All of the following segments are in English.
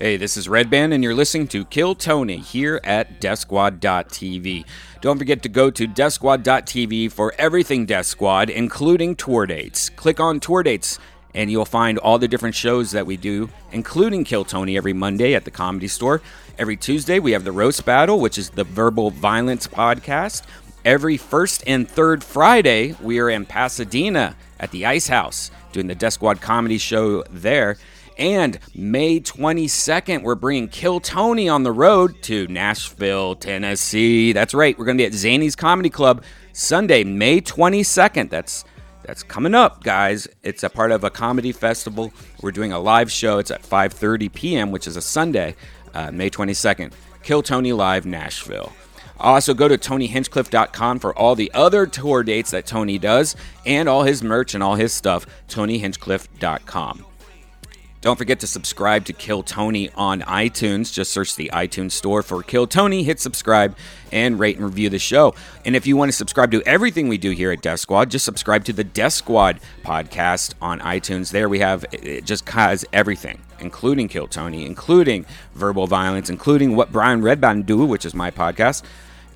Hey, this is Redban, and you're listening to Kill Tony here at DeathSquad.tv. Don't forget to go to DeathSquad.tv for everything Death Squad, including tour dates. Click on tour dates, and you'll find all the different shows that we do, including Kill Tony every Monday at the Comedy Store. Every Tuesday, we have the Roast Battle, which is the Verbal Violence podcast. Every first and third Friday, we are in Pasadena at the Ice House doing the Death Squad comedy show there. And May 22nd, we're bringing Kill Tony on the road to Nashville, Tennessee. That's right, we're going to be at Zany's Comedy Club Sunday, May 22nd. That's that's coming up, guys. It's a part of a comedy festival. We're doing a live show. It's at 5:30 p.m., which is a Sunday, uh, May 22nd. Kill Tony Live Nashville. Also, go to TonyHinchcliffe.com for all the other tour dates that Tony does and all his merch and all his stuff. TonyHinchcliffe.com. Don't forget to subscribe to Kill Tony on iTunes. Just search the iTunes store for Kill Tony, hit subscribe, and rate and review the show. And if you want to subscribe to everything we do here at Death Squad, just subscribe to the Death Squad podcast on iTunes. There we have it just has everything, including Kill Tony, including verbal violence, including what Brian Redban do, which is my podcast.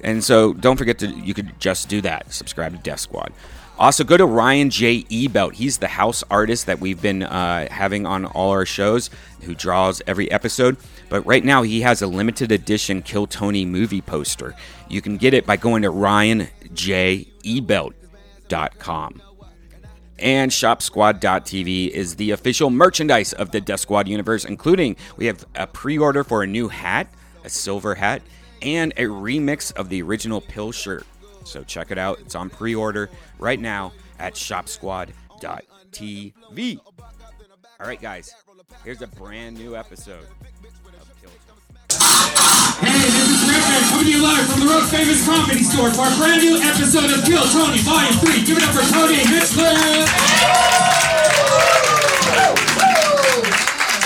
And so don't forget to you could just do that. Subscribe to Death Squad. Also, go to Ryan J. Ebelt. He's the house artist that we've been uh, having on all our shows, who draws every episode. But right now, he has a limited edition Kill Tony movie poster. You can get it by going to ryanjebelt.com. And ShopSquad.tv is the official merchandise of the Death Squad universe, including we have a pre order for a new hat, a silver hat, and a remix of the original Pill shirt. So check it out. It's on pre order right now at shopsquad.tv. All right, guys, here's a brand new episode of Kill Hey, this is Redban coming to you live from the world famous comedy store for a brand new episode of Kill Tony Volume 3. Give it up for Tony Hitchler! Hello,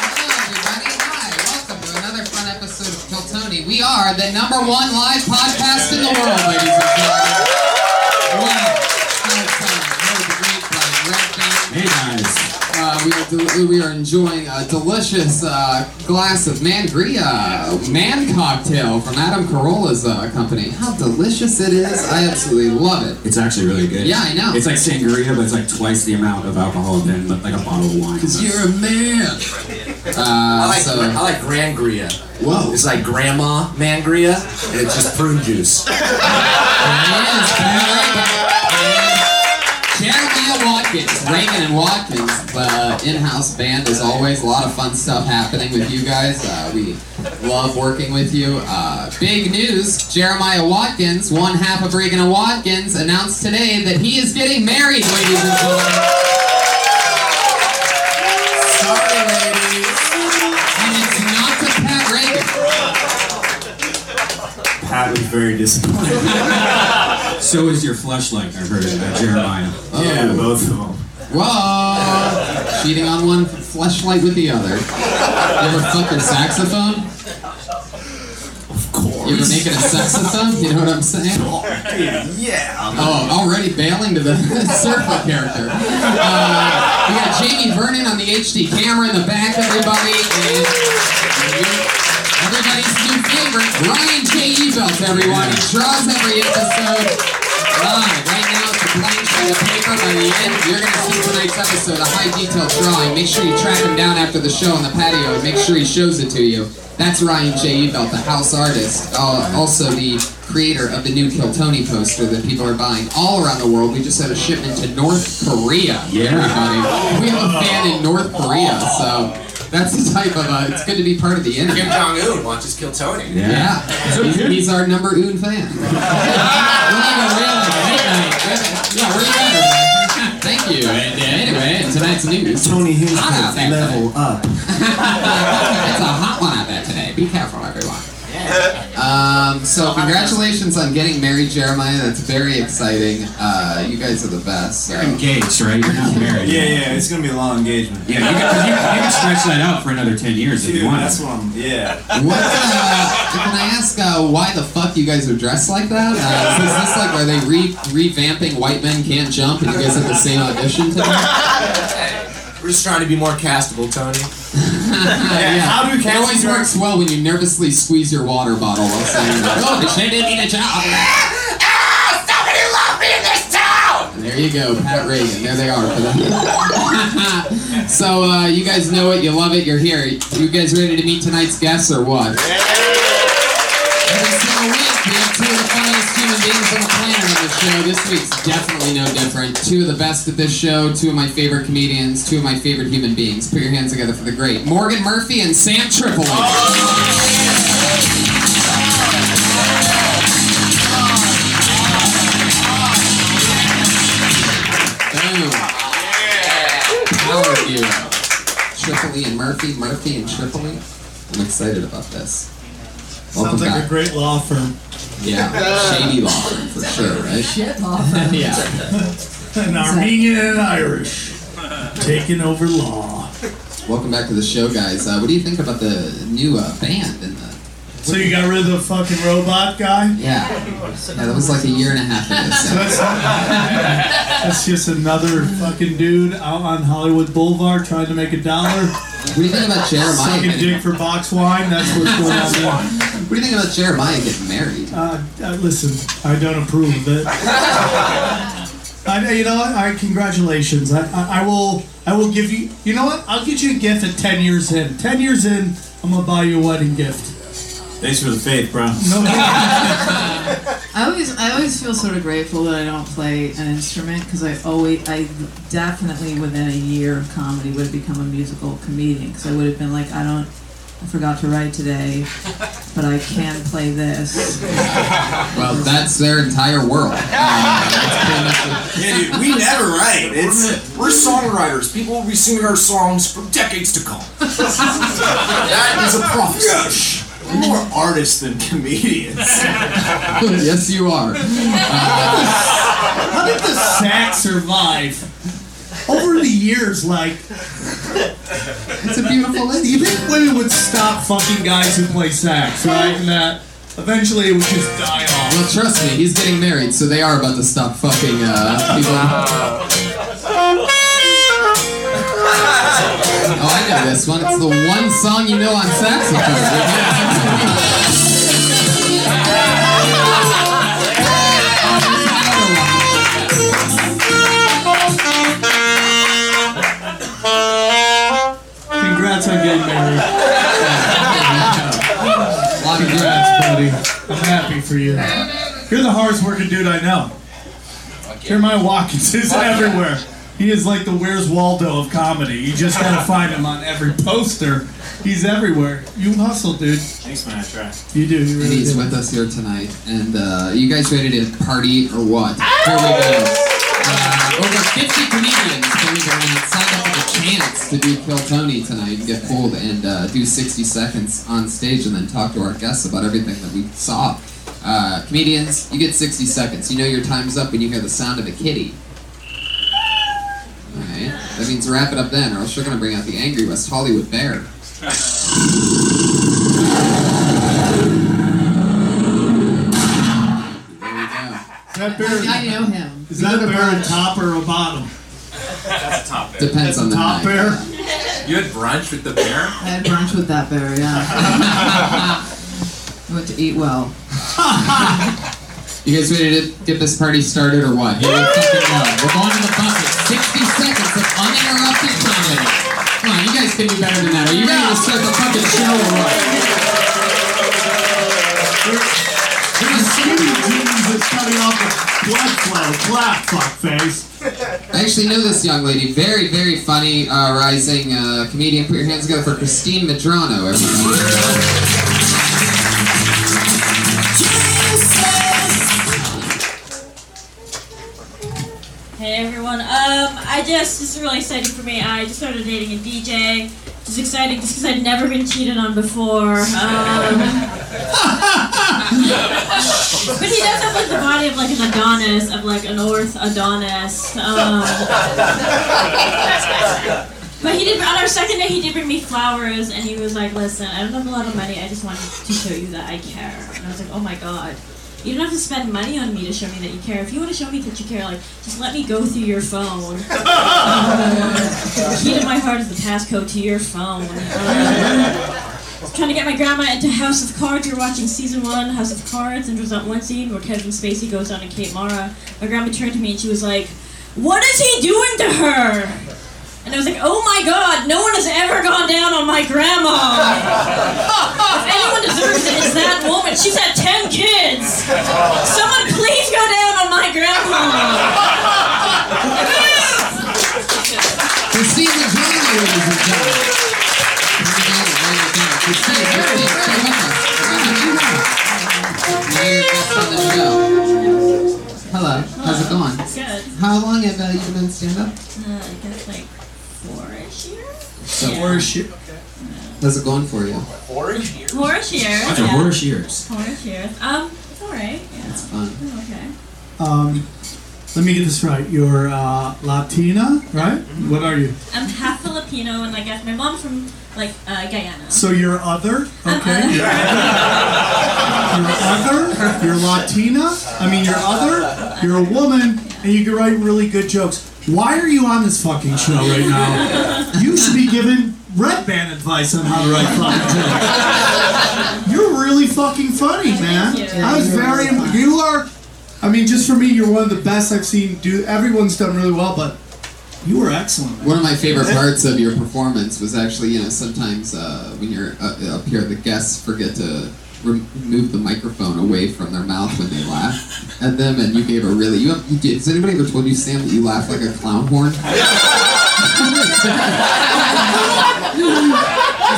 everybody. Hi, welcome to another fun episode of Kill Tony. We are the number one live podcast in the world, ladies and gentlemen. We, are del- we are enjoying a delicious uh, glass of Mangria man cocktail from Adam Carolla's uh, company. How delicious it is! I absolutely love it. It's actually really good. Yeah, I know. It's like sangria, but it's like twice the amount of alcohol than like a bottle of wine. Because you're a man. I Uh, like so, I like Grangria. whoa. It's like grandma mangria, and it's just prune juice. Jeremiah Regan and Watkins, the in-house band as always. A lot of fun stuff happening with you guys. Uh, we love working with you. Uh, big news: Jeremiah Watkins, one half of Regan and Watkins, announced today that he is getting married, ladies and gentlemen. Sorry, ladies. And it's not to Pat Regan. Pat was very disappointed. so is your fleshlight, I heard, uh, Jeremiah. Yeah, both of them. Whoa! Cheating on one, fleshlight with the other. You ever fuck your saxophone? Of course. You ever make it a saxophone? You know what I'm saying? Yeah. Oh, already bailing to the surfer character. Uh, we got Jamie Vernon on the HD camera in the back, everybody. And everybody's new favorite, Ryan J. Ebelt, everyone. He draws every episode live. Right now, it's a blank sheet of paper. By the end, you're going to see tonight's episode, a high detail drawing. Make sure you track him down after the show on the patio and make sure he shows it to you. That's Ryan J. Ebelt, the house artist. Uh, also, the creator of the new Kill Tony poster that people are buying all around the world. We just had a shipment to North Korea. Yeah. Everybody. We have a fan in North Korea, so that's the type of, uh, it's good to be part of the end. Kim. Jong Un watches Kill Tony. Yeah, he's, he's our number un fan. we have a real late. Yeah, where you at? Thank you. And uh, anyway, and tonight's news. Tony Hot out Hinchcliffe, level up. it's a hot one out there today. Be careful, everyone. Um, so congratulations on getting married, Jeremiah. That's very exciting. Uh, you guys are the best. So. You're engaged, right? You're not married. Yeah, yeah, it's gonna be a long engagement. Yeah, you can, you, you can stretch that out for another 10 years if you want. that's what I'm. Yeah. What? Uh, can I ask uh, why the fuck you guys are dressed like that? Uh, is this like are they re- revamping White Men Can't Jump and you guys had the same audition today? We're just trying to be more castable, Tony. yeah. how do It always directors- works well when you nervously squeeze your water bottle while saying, "Oh, the shit didn't mean a job." Somebody love me in this town! And there you go, Pat Regan. There they are for them. so uh, you guys know it, you love it, you're here. You guys ready to meet tonight's guests or what? Every human beings on the planet on the show. This week's definitely no different. Two of the best at this show, two of my favorite comedians, two of my favorite human beings. Put your hands together for the great Morgan Murphy and Sam Tripoli. Power. Tripoli and Murphy, Murphy and Tripoli. I'm excited about this. Welcome Sounds like back. a great law firm. Yeah, shady law firm for sure, right? Shit, Mom. yeah. An Armenian and Irish taking over law. Welcome back to the show, guys. Uh, what do you think about the new uh, band and the? So you got rid of the fucking robot guy? Yeah, yeah, that was like a year and a half ago. So So. that's, that's just another fucking dude out on Hollywood Boulevard trying to make a dollar, What do you think about Jeremiah? sucking dick for box wine. That's what's going on there. What do you think about Jeremiah getting married? Uh, uh, listen, I don't approve of it. I, you know what? I congratulations. I, I, I will. I will give you. You know what? I'll get you a gift at ten years in. Ten years in, I'm gonna buy you a wedding gift. Thanks for the faith, bro. No, I always, I always feel sort of grateful that I don't play an instrument because I always, I definitely within a year of comedy would have become a musical comedian because I would have been like, I don't, I forgot to write today, but I can play this. Well, that's their entire world. Uh, that's pretty much what- Yeah, dude, we never write. It's we're songwriters. People will be singing our songs for decades to come. that is a prophecy. We're more artists than comedians. yes, you are. how did the sax survive? Over the years, like, It's a beautiful do you lady. think women would stop fucking guys who play sax, right? And that eventually it would just die off. Well, trust me, he's getting married, so they are about to stop fucking uh, people. Oh, I know this one. It's the one song you know on saxophone. Congrats on getting married. Congrats, buddy. I'm happy for you. You're the hardest working dude I know. Jeremiah Watkins is everywhere. He is like the Where's Waldo of comedy. You just gotta find him on every poster. He's everywhere. You hustle, dude. Thanks, man. I try. You do. You And he's do. with us here tonight. And uh, you guys ready to party or what? Here we go. Uh, over 50 comedians, believe it or not, signed up for the chance to do Kill Tony tonight and get pulled and uh, do 60 seconds on stage and then talk to our guests about everything that we saw. Uh, comedians, you get 60 seconds. You know your time's up when you hear the sound of a kitty. Alright, that means wrap it up then, or else you're gonna bring out the angry West Hollywood bear. There we go. That bear, I know him. is that a bear a top or a bottom? Depends on the Top night. bear? You had brunch with the bear? I had brunch with that bear, yeah. I went to eat well. You guys ready to get this party started or what? Here we fucking go. We're going to the bucket. 60 seconds of uninterrupted comedy. Come on, you guys can do better than that. Are you ready to start the fucking show or what? There's skinny jeans that's off the blood flow. Clap, fuckface. I actually know this young lady. Very, very funny, uh, rising uh, comedian. Put your hands together for Christine Medrano, everyone. Hey everyone. Um, I just this is really exciting for me. I just started dating a DJ. It's exciting just because I'd never been cheated on before. Um, but he does have like the body of like an Adonis, of like an Orth Adonis. Um, but he did on our second day. He did bring me flowers, and he was like, "Listen, I don't have a lot of money. I just wanted to show you that I care." And I was like, "Oh my god." You don't have to spend money on me to show me that you care. If you want to show me that you care, like just let me go through your phone. the key to my heart is the passcode to your phone. Trying to get my grandma into House of Cards. You're watching season one, House of Cards, and there's that one scene where Kevin Spacey goes down to Kate Mara. My grandma turned to me and she was like, "What is he doing to her?" And I was like, "Oh my God! No one has ever gone down on my grandma. if anyone deserves it, it's that woman. She's had ten kids. Someone please go down on my grandma." Christine Majority, ladies and gentlemen. Christine, Christine, stay with us. Now you're guest on the show. Hello, how's it going? Good. How long have uh, you been in stand-up? Uh, I guess like four-ish years. So, Or shit. how's it going for you? Four-ish years. Bunch of yeah. horse years. Four-ish years. Um, it's alright. Yeah. It's fun. Oh, Okay. Um, let me get this right. You're uh, Latina, right? What are you? I'm half Filipino, and I guess my mom's from like uh, Guyana. So you're other, I'm okay? other. You're other. You're Latina. I mean, you're other. You're a woman, and you can write really good jokes. Why are you on this fucking show right now? You should be given Redban advice on how to write fucking jokes. You're really fucking funny, man. you. I was very. You are. I mean, just for me, you're one of the best I've seen. Do everyone's done really well, but you were excellent. One of my favorite parts of your performance was actually, you know, sometimes uh, when you're uh, up here, the guests forget to rem- move the microphone away from their mouth when they laugh at them, and you gave a really. You, you did, has anybody ever told you, Sam, that you laugh like a clown horn? Is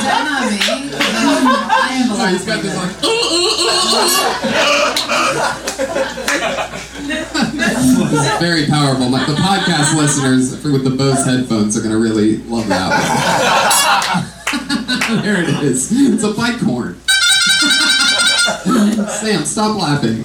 that not me? I am he's got this like. it's very powerful. Like the podcast listeners with the Bose headphones are gonna really love that one. there it is. It's a bike horn. Sam, stop laughing.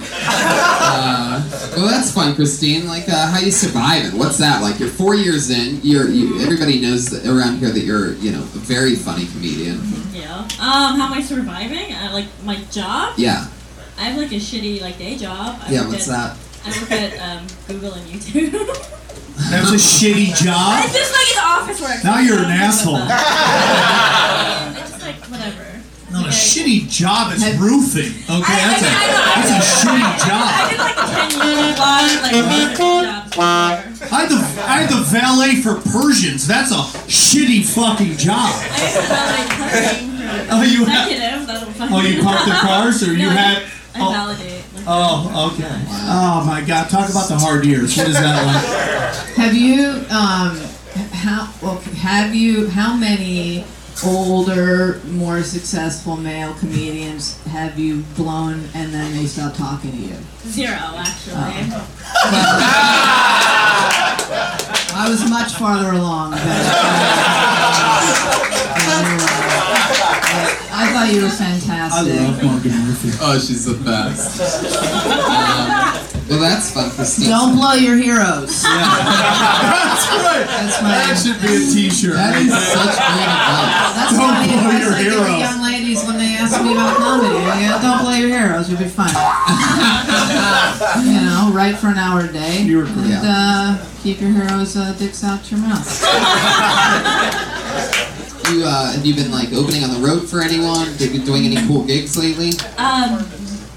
Well, that's fun, Christine. Like, uh, how you surviving? What's that like? You're four years in. You're you, everybody knows that around here that you're you know a very funny comedian. Yeah. Um, how am I surviving? Uh, like my job? Yeah, I have like a shitty like day job. I yeah. What's at, that? I work at um, Google and YouTube. That's a shitty job. it's job. just like an office work. Now you're an asshole. give a fuck. it's just like whatever. No, a shitty job is roofing. Okay, I- that's a I- I know. that's a shitty job. I job. did like ten years long like roofing jobs before. I had the I had the valet for Persians. That's a shitty fucking job. I used to validate parking Oh, you had- executives. That'll fucking Oh, you parked the cars, or you No, I- had? I Oh, validate. Like, oh, okay. Oh my God! Talk about the hard years. What is that like? Have you um how well have you how many older, more successful male comedians have you blown and then they stop talking to you? Zero, actually. Uh, I was much farther along. Than, than you were. I thought you were fantastic. I love Morgan Murphy. Oh, she's the best. Well, that's fun, Christine. Don't blow your heroes. That's right. That's my. That should be a T-shirt. That is such great advice. That's Don't my blow advice your I heroes. to young ladies when they ask me about comedy. You know, don't blow your heroes. You'll be fine. you know, write for an hour a day. You were great. And uh, keep your heroes' uh, dicks out your mouth. You uh, have you been like opening on the road for anyone? Have you been doing any cool gigs lately? Um,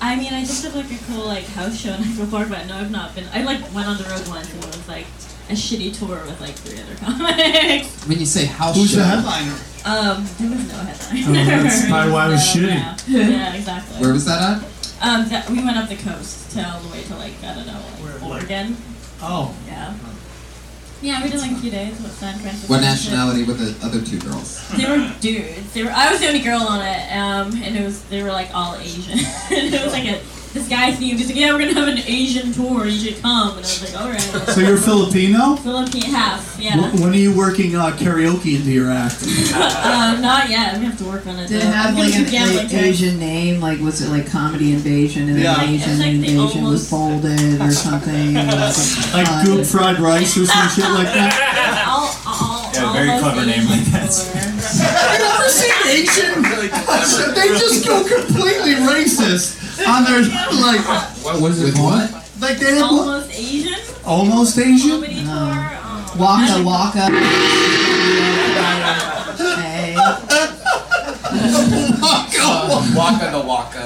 I mean, I just did like a cool like house show in Echo Park, but no, I've not been. I like went on the road once and it was like a shitty tour with like three other comics. When you say house Who's show, the headliner? Um, there was no headline. Oh, that's probably why it was No, shitty. Yeah, yeah exactly. where was that at? Um, that, we went up the coast to all the way to like I don't know, like Oregon. Oh, Yeah. Yeah, we did like a few days with San Francisco. What nationality were the other two girls? They were dudes. They were. I was the only girl on it, um, and it was. They were like all Asian. it was like a this guy themed. He's like, yeah, we're gonna have an Asian tour. You should come. And I was like, all right. so you're Filipino? Filipino half. Yeah. Wh- When are you working uh, karaoke into your act? Uh, not yet. We have to work on it. Did it though. have I'm gonna like an gambling a- too. Asian name? Like was it like comedy invasion and then Yeah. Asian It's like the invasion was almost- folded or something? Like Uh, goop fried rice or some shit like that? I'll, I'll, Yeah, I'll very clever name like that. Tour. You never seen Asian? They just go completely racist. on their like What was With what? like they had one- Almost Asian almost Asian. comedy tour. Um, Waka waka. Hey. Waka the Waka.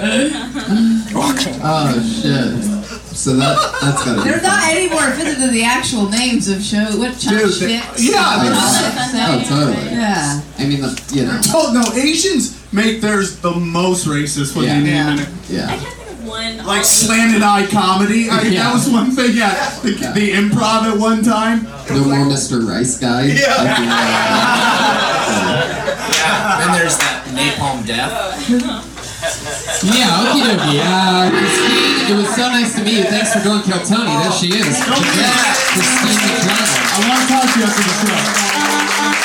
Oh shit. So that that's gotta. They're not any more offended than the actual names of show. What Chuck Dude, they- Schmitz? yeah, and they're- Oh, totally. Yeah. I mean, the, you know. Oh no, Asians make theirs the most racist when Yeah. they name Yeah. it. I Yeah. can't think of one. Like slanted eye comedy. I, Yeah. That was one thing. Yeah, the, the improv at one time. No more Mr. Rice guy. Yeah. Then there's that Napalm Death. Uh-huh. Yeah, okie dokie. Uh, Christine, it was so nice to meet you. Thanks for going, Kill Tony. There she is. Yeah, Christine McDonald. I want to talk to you after the show.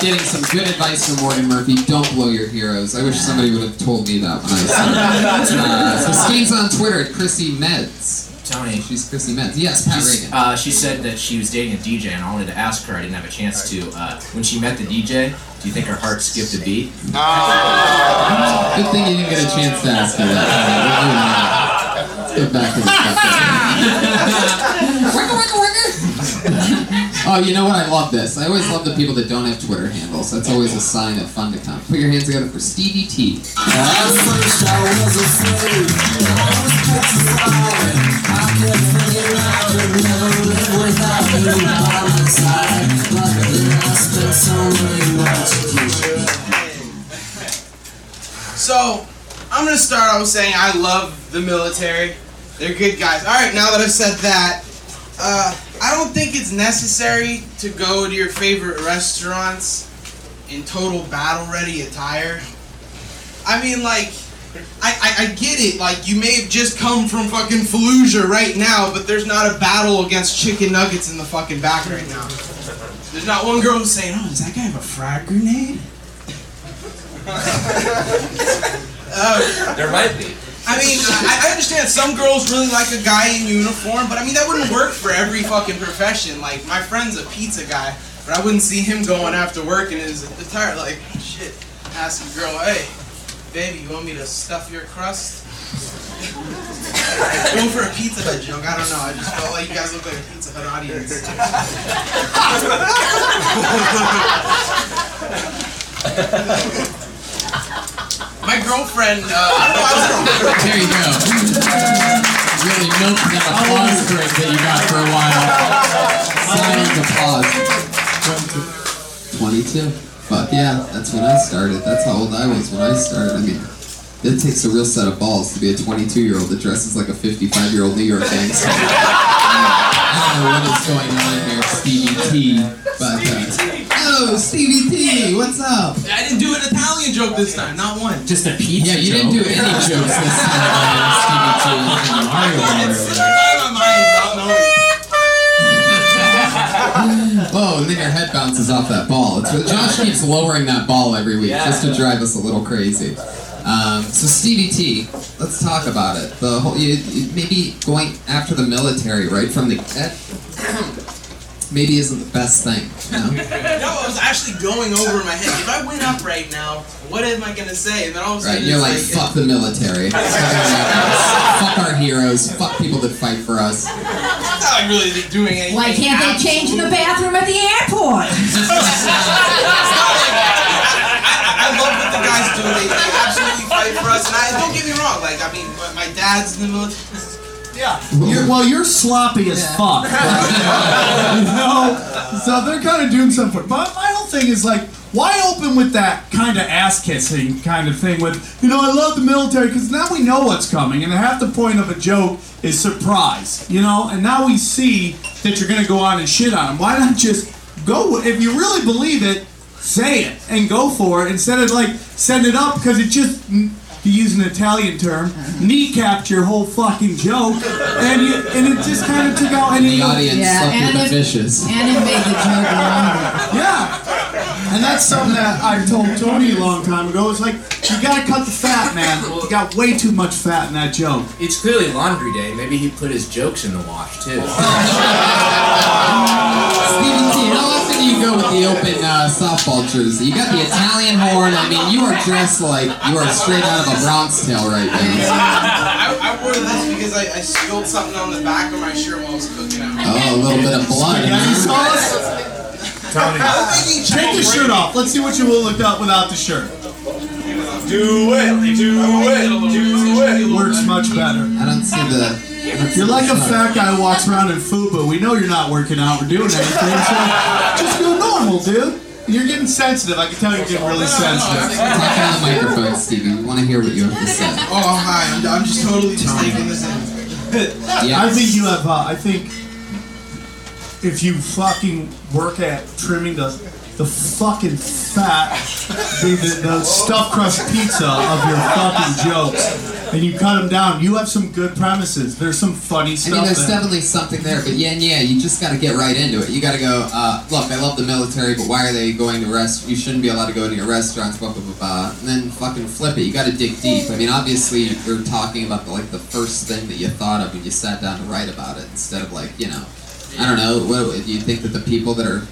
Getting some good advice from Morgan Murphy. Don't blow your heroes. I wish somebody would have told me that when I started. Uh, Christine's on Twitter at Chrissy Meds. Tony. She's Chrissy Meds. Yes, Pat She's- Regan. Uh, she said that she was dating a DJ, and I wanted to ask her. I didn't have a chance to. Uh, when she met the DJ, do you think her heart skipped a beat? Good thing you didn't get a chance to ask her that. Let's get back to the oh, you know what? I love this. I always love the people that don't have Twitter handles. That's always a sign of fun to come. Put your hands together for Stevie T. So, I'm gonna start out saying I love the military. They're good guys. All right, now that I've said that, uh, I don't think it's necessary to go to your favorite restaurants in total battle-ready attire. I mean, like, I, I, I get it. Like, you may have just come from fucking Fallujah right now, but there's not a battle against chicken nuggets in the fucking back right now. There's not one girl who's saying, "Oh, does that guy have a frag grenade?" Uh, There might be. I mean, I, I understand some girls really like a guy in uniform, but I mean that wouldn't work for every fucking profession. Like my friend's a pizza guy, but I wouldn't see him going after work in his attire like shit. Ask a girl, hey, baby, you want me to stuff your crust? Going for a Pizza Hut joke. I don't know. I just felt like you guys look like a Pizza Hut audience. My girlfriend, uh, I don't know. I was in a There you go. Really milked that applause break that you got for a while. Silent applause. 22. Fuck yeah, that's when I started. That's how old I was when I started. I mean, it takes a real set of balls to be a 22 year old that dresses like a 55 year old New York gangster. I don't know what is going on here, Stevie T. But, uh, oh, Stevie T, what's up? I didn't do an Italian joke this time, not one. Just a pizza Yeah, you joke. didn't do any jokes this time, Stevie T. Mario Mario. Oh, and then your head bounces off that ball. It's, Josh keeps lowering that ball every week just to drive us a little crazy. Um, so Stevie T, let's talk about it. The whole you, you- maybe going after the military right from the get maybe isn't the best thing. You know? No, I was actually going over in my head. If I went up right now, what am I gonna say? And then all of a Right? sudden, You're like, it's fuck the military, fuck our heroes, fuck people that fight for us. It's not like really doing anything. Why can't they change in the bathroom at the airport? I, I love what the guys do. They, they absolutely fight for us. And I don't get me wrong. Like, I mean, my- my dad's in the military. Yeah. You're, well, you're sloppy as fuck. you know? So they're kind of doing something. But my whole thing is like, why open with that kind of ass kissing kind of thing with, you know, I love the military because now we know what's coming, and half the point of a joke is surprise, you know? And now we see that you're going to go on and shit on them. Why not just go, if you really believe it, say it and go for it instead of like send it up because it just to use an Italian term kneecapped your whole fucking joke and you, and it just kind of took out any The audience Yeah, slept and with the it- fishes. And it made the joke longer. yeah and that's something that I told Tony a long time ago it's like you gotta cut the fat man you got way too much fat in that joke It's clearly laundry day. Maybe he put his jokes in the wash too. you you go with the open uh, softball jersey? You got the Italian horn. I mean, you are dressed like you are straight out of a Bronx Tale right now. I, I wore this because I, I spilled something on the back of my shirt while I was cooking out. Oh, a little bit of blood. in there. Tony, take the shirt off. Let's see what you will look up without the shirt. Do it, do it, do it. Works much better. I don't see the. I don't see You're like a fat guy who walks around in FUBU. We know you're not working out or doing anything, so just go normal, dude. You're getting sensitive. I can tell you're getting really sensitive. Talk on the microphone, Stevie. We want to hear what you have to say. Oh, hi. I'm, I'm just totally just taking this in. Yeah. I think you have. Uh, I think if you fucking work at trimming the the fucking fat, the, the, the stuffed crust pizza of your fucking jokes, and you cut them down, you have some good premises. There's some funny stuff. I mean, there's there. definitely something there, but yeah, yeah, you just got to get right into it. You got to go. Uh, look, I love the military, but why are they going to rest? You shouldn't be allowed to go into your restaurants. Blah blah blah. blah. And then fucking flip it. You got to dig deep. I mean, obviously, you're talking about the, like the first thing that you thought of when you sat down to write about it, instead of like you know, I don't know. What do you think that the people that are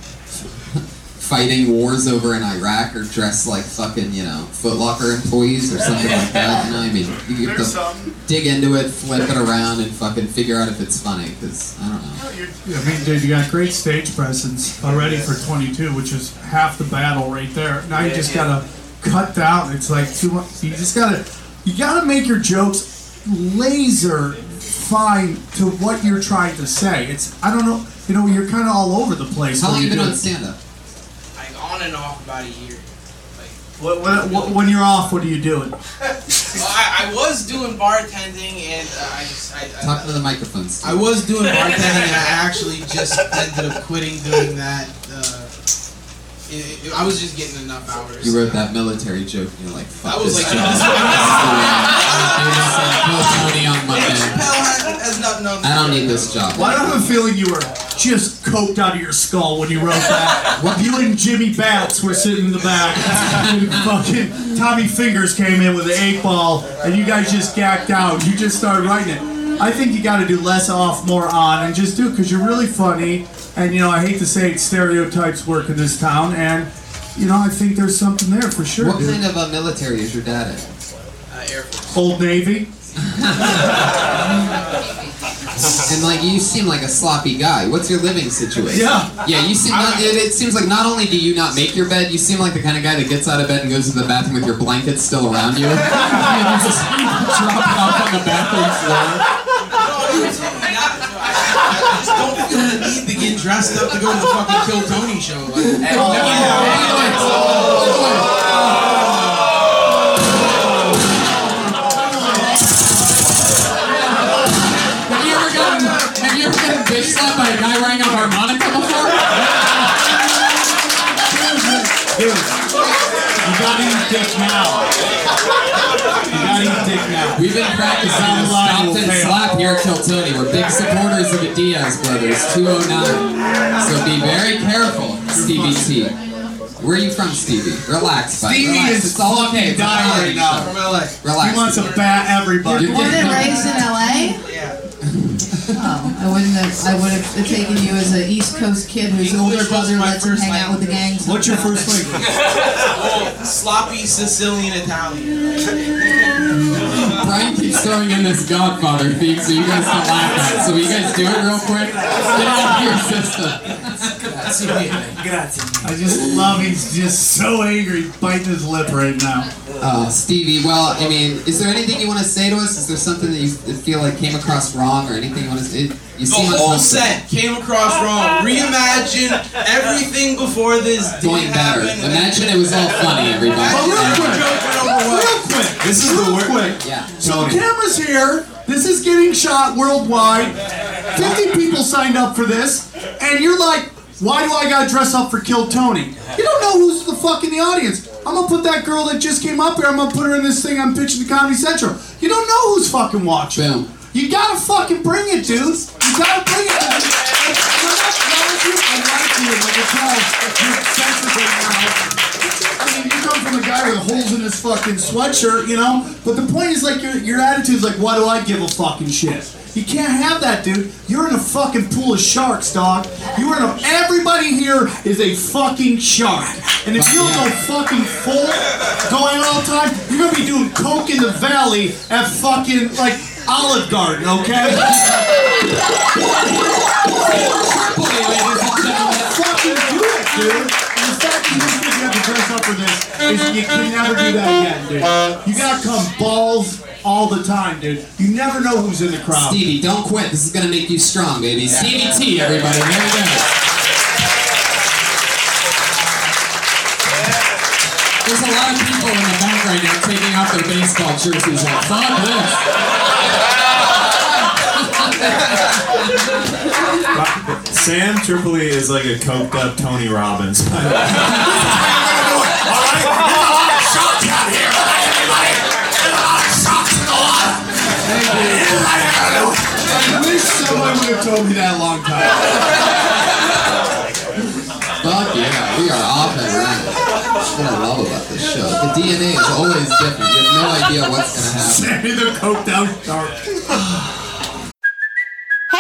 fighting wars over in Iraq are dressed like fucking, you know, Footlocker employees or something like that. You know, I mean, you have to dig into it, flip it around, and fucking figure out if it's funny. Because I don't know. I mean, dude, you got great stage presence already for 22, which is half the battle right there. Now you just gotta cut down. It's like too much. You just gotta, you gotta make your jokes laser fine to what you're trying to say. It's, I don't know, you know, you're kind of all over the place. How when long you you been on it. stand up? Like on and off about a year. What, what, what, when you're off, what are you doing? Well, I, I was doing bartending and uh, I just I, Talk I, to the microphones. I was doing bartending and I actually just ended up quitting doing that. It, it- I was just getting enough hours. You wrote that military joke, and you're like, fuck I was this like, job. I'm doing some Kill Tony on Monday. Has, has nothing on I don't need this job. Why Well, I have a feeling you were just coked out of your skull when you wrote that. you and Jimmy Bats were sitting in the back. and fucking Tommy Fingers came in with an eight ball, and you guys just gacked out. You just started writing it. I think you got to do less off, more on, and just do it because you're really funny. And you know, I hate to say it, stereotypes work in this town, and you know, I think there's something there for sure. What dude. kind of a military is your dad in? uh, Air Force. Old Navy. And like you seem like a sloppy guy. What's your living situation? Yeah. Yeah, you seem not, it, it seems like not only do you not make your bed, you seem like the kind of guy that gets out of bed and goes to the bathroom with your blankets still around you. and you just drop it off on the bathroom floor. No, it's not. No, I, I just don't feel the need to get dressed up to go to the fucking Kill Tony show. Like, Oh, by the way, by the Have you ever gotten have you ever gotten bitch slapped by a guy wearing a harmonica before? Dude, you gotta eat dick now. We've been practicing Sound the line stop will and slap here at Kiltony. We're big supporters of the Diaz brothers, 209. So be very careful, Stevie T. Where are you from, Stevie? Relax, buddy. Stevie Relax. is it's all okay. It's dying right now. from LA. Relax. He wants to bat everybody. You're Born and getting- raised in LA? Yeah. Oh, I wouldn't have. I would have taken you as an East Coast kid whose English older was brother my lets him first hang out with the language. gangs. What's your first language? Oh, sloppy Sicilian Italian. Brian keeps throwing in this Godfather theme so you guys can laugh at it. So will you guys do it real quick? Get out of your system. I just love he's just so angry, he's biting his lip right now. Uh, Stevie, well, I mean, is there anything you want to say to us? Is there something that you feel like came across wrong or anything you want to say? You The seem whole like set came across wrong. Reimagine everything before this going didn't better. happen. Imagine it was all funny, everybody. But real Every quick, joke went over real quick, This is real the wor- quick. Yeah. So cameras here. This is getting shot worldwide. Fifty people signed up for this, and you're like, why do I gotta dress up for Kill Tony? You don't know who's the fuck in the audience. I'm gonna put that girl that just came up here. I'm gonna put her in this thing I'm pitching to Comedy Central. You don't know who's fucking watching. Boom. You gotta fucking bring it, dude. You gotta bring it. You. I like you. I can tell you're sensitive now. I mean, you come from a guy with holes in his fucking sweatshirt, you know. But the point is like your your attitude's like, why do I give a fucking shit? You can't have that, dude. You're in a fucking pool of sharks, dog. You are in a. Everybody here is a fucking shark. And if you don't go fucking full, going all the time, you're gonna be doing coke in the valley at fucking like Olive Garden, okay? fucking do it, dude. And the fact that you think you have to dress up for this is you can never do that again, dude. You gotta come balls all the time, dude. You never know who's in the crowd. Stevie, don't quit. This is gonna make you strong, baby. Stevie T, everybody. There you go. There's a lot of people in the back right now taking off their baseball jerseys. Like, fuck this. Sam Tripoli is like a coked up Tony Robbins. I wish someone would have told me that a long time. Fuck yeah, we are off and running. That's what I love about this show. The DNA is always different. You have no idea what's gonna happen. Sammy the coked out shark.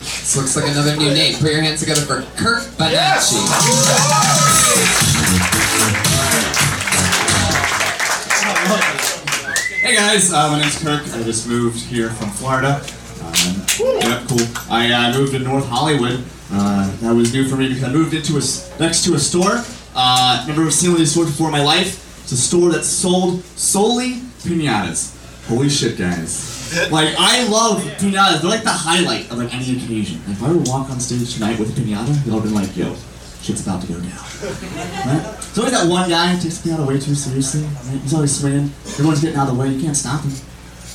This looks like another new name. Put your hands together for Kirk Bonacci. Hey guys, uh, my name's Kirk. I just moved here from Florida. Um, yeah, cool. I uh, moved to North Hollywood. Uh, that was new for me because I moved into a s- next to a store. Uh, never seen one of these stores before in my life. It's a store that sold solely pinatas. Holy shit, guys! Like I love pinatas. They're like the highlight of like any occasion. Like, if I were to walk on stage tonight with a pinata, you'll been like, "Yo, shit's about to go down." Right? There's always that one guy who takes pinata way too seriously. Right? He's always swinging. Everyone's getting out of the way. You can't stop him.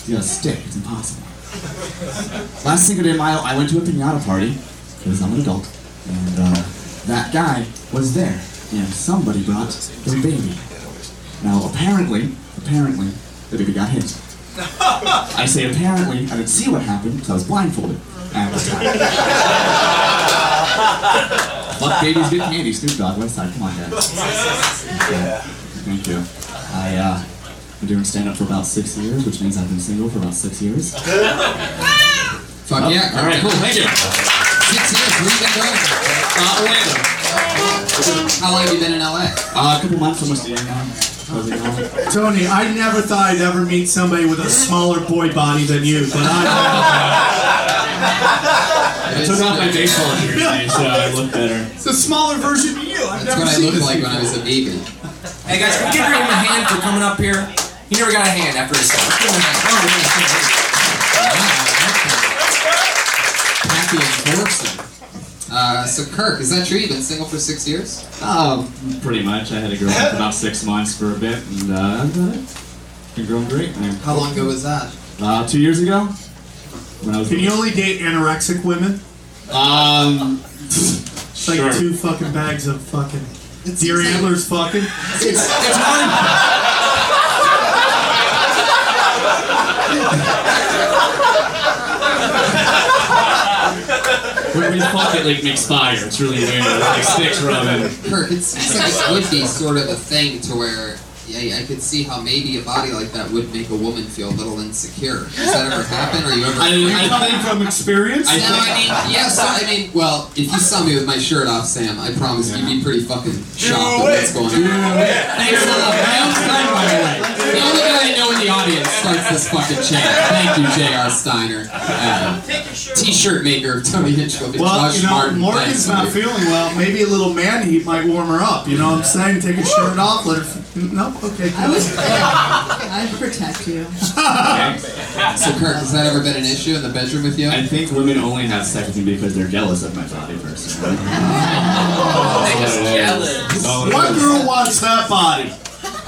You got a stick. It's impossible. Last Cinco de Mayo, I went to a pinata party because I'm an adult, and uh, that guy was there, and somebody brought their baby. Now, apparently, apparently, the baby got hit. I say apparently, I didn't see what happened because I was blindfolded at the time. Fuck babies get candy, Snoop Dogg, West Side, come on, guys. Thank you. Thank you. I, uh, been doing stand-up for about six years, which means I've been single for about six years. Fuck Oh, yeah. All right, cool, thank you. Six years. Where you been going? Uh, Orlando. How long have you been in LA? Uh, a couple months, almost a year now. How's it going? Tony, I never thought I'd ever meet somebody with a smaller boy body than you, but I I took off my baseball jersey, so I look better. It's a smaller version of you. I've That's never what I seen looked this like before. when I was a vegan. Hey guys, can we give him a hand for coming up here? He never got a hand after his stuff. Give him a hand. Happy enforcing. Uh, so Kirk, is that true? You've been single for six years? Uh, pretty much. I had a girlfriend for about six months for a bit, and uh, been growing great. Man. How long ago was that? Uh, two years ago. When I was Can you only date anorexic women? Um, It's like sure. two fucking bags of fucking deer antlers fucking. It's, it's hard. When we fuck it like makes fire. It's really weird. Like sticks rubbing. Kirk, it like it would be sort of a thing to where yeah, I could see how maybe a body like that would make a woman feel a little insecure. Has that ever happened? Or you ever? I- Are you I- coming from experience? no, I mean, yes, I mean, well, if you saw me with my shirt off, Sam, I promise you'd be pretty fucking shocked at what's going on. Thanks a lot. My own by the way. The only guy I know in the audience starts this fucking chant. Thank you, J.R. Steiner. Uh, t-shirt maker of Tony Hitchcock and Well, Josh you know, Martin. Morgan's Thanks, not buddy. feeling well. Maybe a little man heat might warm her up. You know what I'm saying? Take a shirt off, let her. f- No, okay. I was. I'd protect you. So, Kirk, has that ever been an issue in the bedroom with you? I think women only have sex with me because they're jealous of my body personally. Jealous. Oh, One girl wants that body.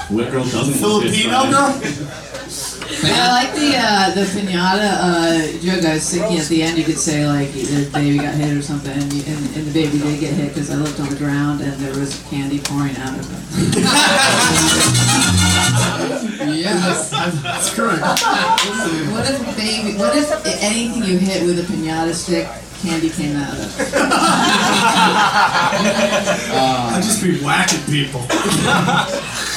What girl doesn't Filipino Friday? girl? I like the uh, the pinata uh, joke. I was thinking at the end you could say like the baby got hit or something, and, you, and, and the baby did get hit because I looked on the ground and there was candy pouring out of it. Yes, that's correct. What if baby? What if anything you hit with a pinata stick, candy came out of it? I'd just be whacking people.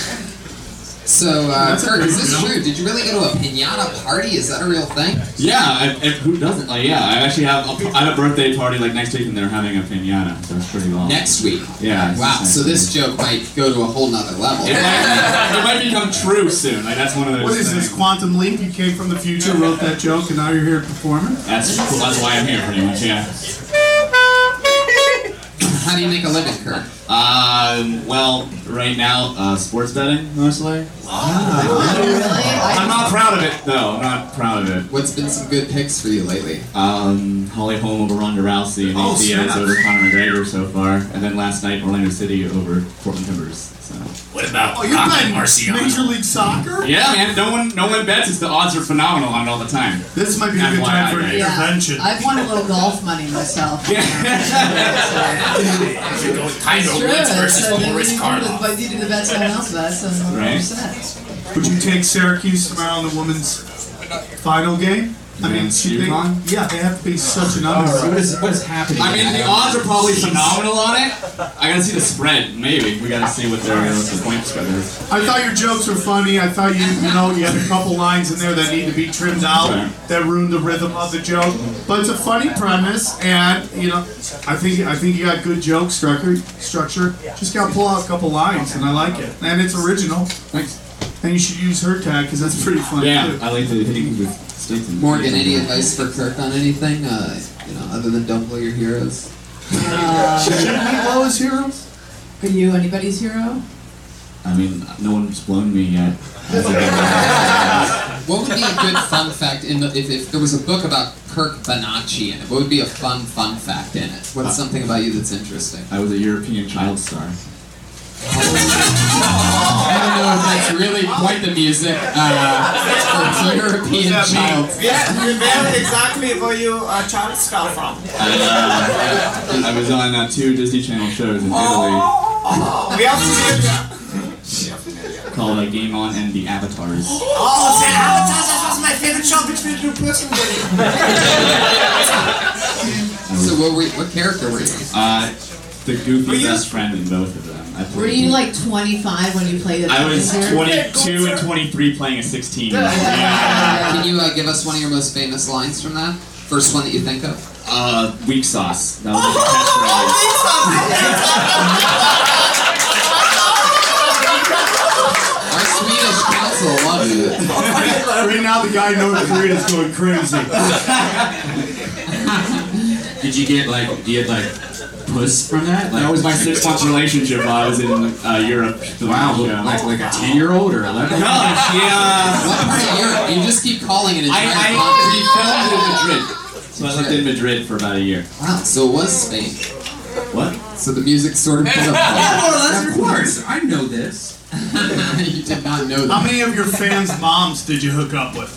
So, uh, That's a Kurt, is this true? Did you really go to a pinata party? Is that a real thing? Yeah, I, and who doesn't? Like, yeah, I actually have a, I have a birthday party like next week, and they're having a pinata, so it's pretty long. Next week. Yeah. Wow. So next this joke might go to a whole nother level. It might, it might become true soon. Like that's one of those. What is this. Quantum Leap? You came from the future, wrote that joke, and now you're here performing? That's cool. That's why I'm here, pretty much. Yeah. How do you make a living, Kurt? Um. Well, right now, uh, sports betting mostly. Wow. I'm not proud of it, though. I'm not proud of it. What's been some good picks for you lately? Um, Holly Holm over Ronda Rousey and Oh, Diaz over Conor McGregor so far, and then last night Orlando City over Portland Timbers. So. What about Oh, you're betting Major League Soccer? Yeah, man. No one, no one bets. It's the odds are phenomenal on it all the time. This might be a good time for bet. an intervention. I've won a little golf money myself. Tiger Woods versus Boris Karloff. But you do the bet someone else bets, and Right. we're. Would you take Syracuse tomorrow in the women's final game? I mean, she think, yeah, they have to be such an underdog. Oh, what is- what is happening? I mean, the odds are probably phenomenal on it. I gotta see the spread. Maybe we gotta see what their what the point spread is. I thought your jokes were funny. I thought you, you know, you had a couple lines in there that need to be trimmed out that ruined the rhythm of the joke. But it's a funny premise, and you know, I think I think you got good joke structure. Structure. Just gotta pull out a couple lines, and I like it. And it's original. Thanks. And you should use her tag because that's pretty funny Yeah, too. I like the hitting with sticks. And Morgan, any advice for Kirk on anything? Uh, you know, other than don't blow your heroes. Uh, Should we blow his heroes? Are you anybody's hero? I mean, no one's blown me yet. What would be a good fun fact in the, if, if there was a book about Kirk Bonacci in it? What would be a fun fun fact in it? What's something about you that's interesting? I was a European child star. I don't know if that's really quite the music uh, for European child. Yeah, where exactly were you a child star from? I, uh, I was on uh, two Disney Channel shows in Italy Oh, we have to called uh, Game On and the Avatars. Oh, the Avatars, that was my favorite show between two person So what, were, what character were you? Uh, the goofy best friend in both of them. I Were you like 25 when you played it? I was 22 and 23 playing a 16. Can you uh, give us one of your most famous lines from that? First one that you think of? Uh, weak sauce. That was Our Swedish council loves it. right now, the guy in North Korea is going crazy. Did you get like, do you get like puss from that? that was my six month relationship while I was in uh, Europe. Wow, like like a ten year old or eleven? No, she uh. What part of Europe? You just keep calling it an I, entire I we continent. filmed in Madrid. So I lived in Madrid for about a year. Wow, so it was Spain. What? So the music sort of put up. Yeah, more or less, of course. I know this. you did not know How many of your fans' moms did you hook up with?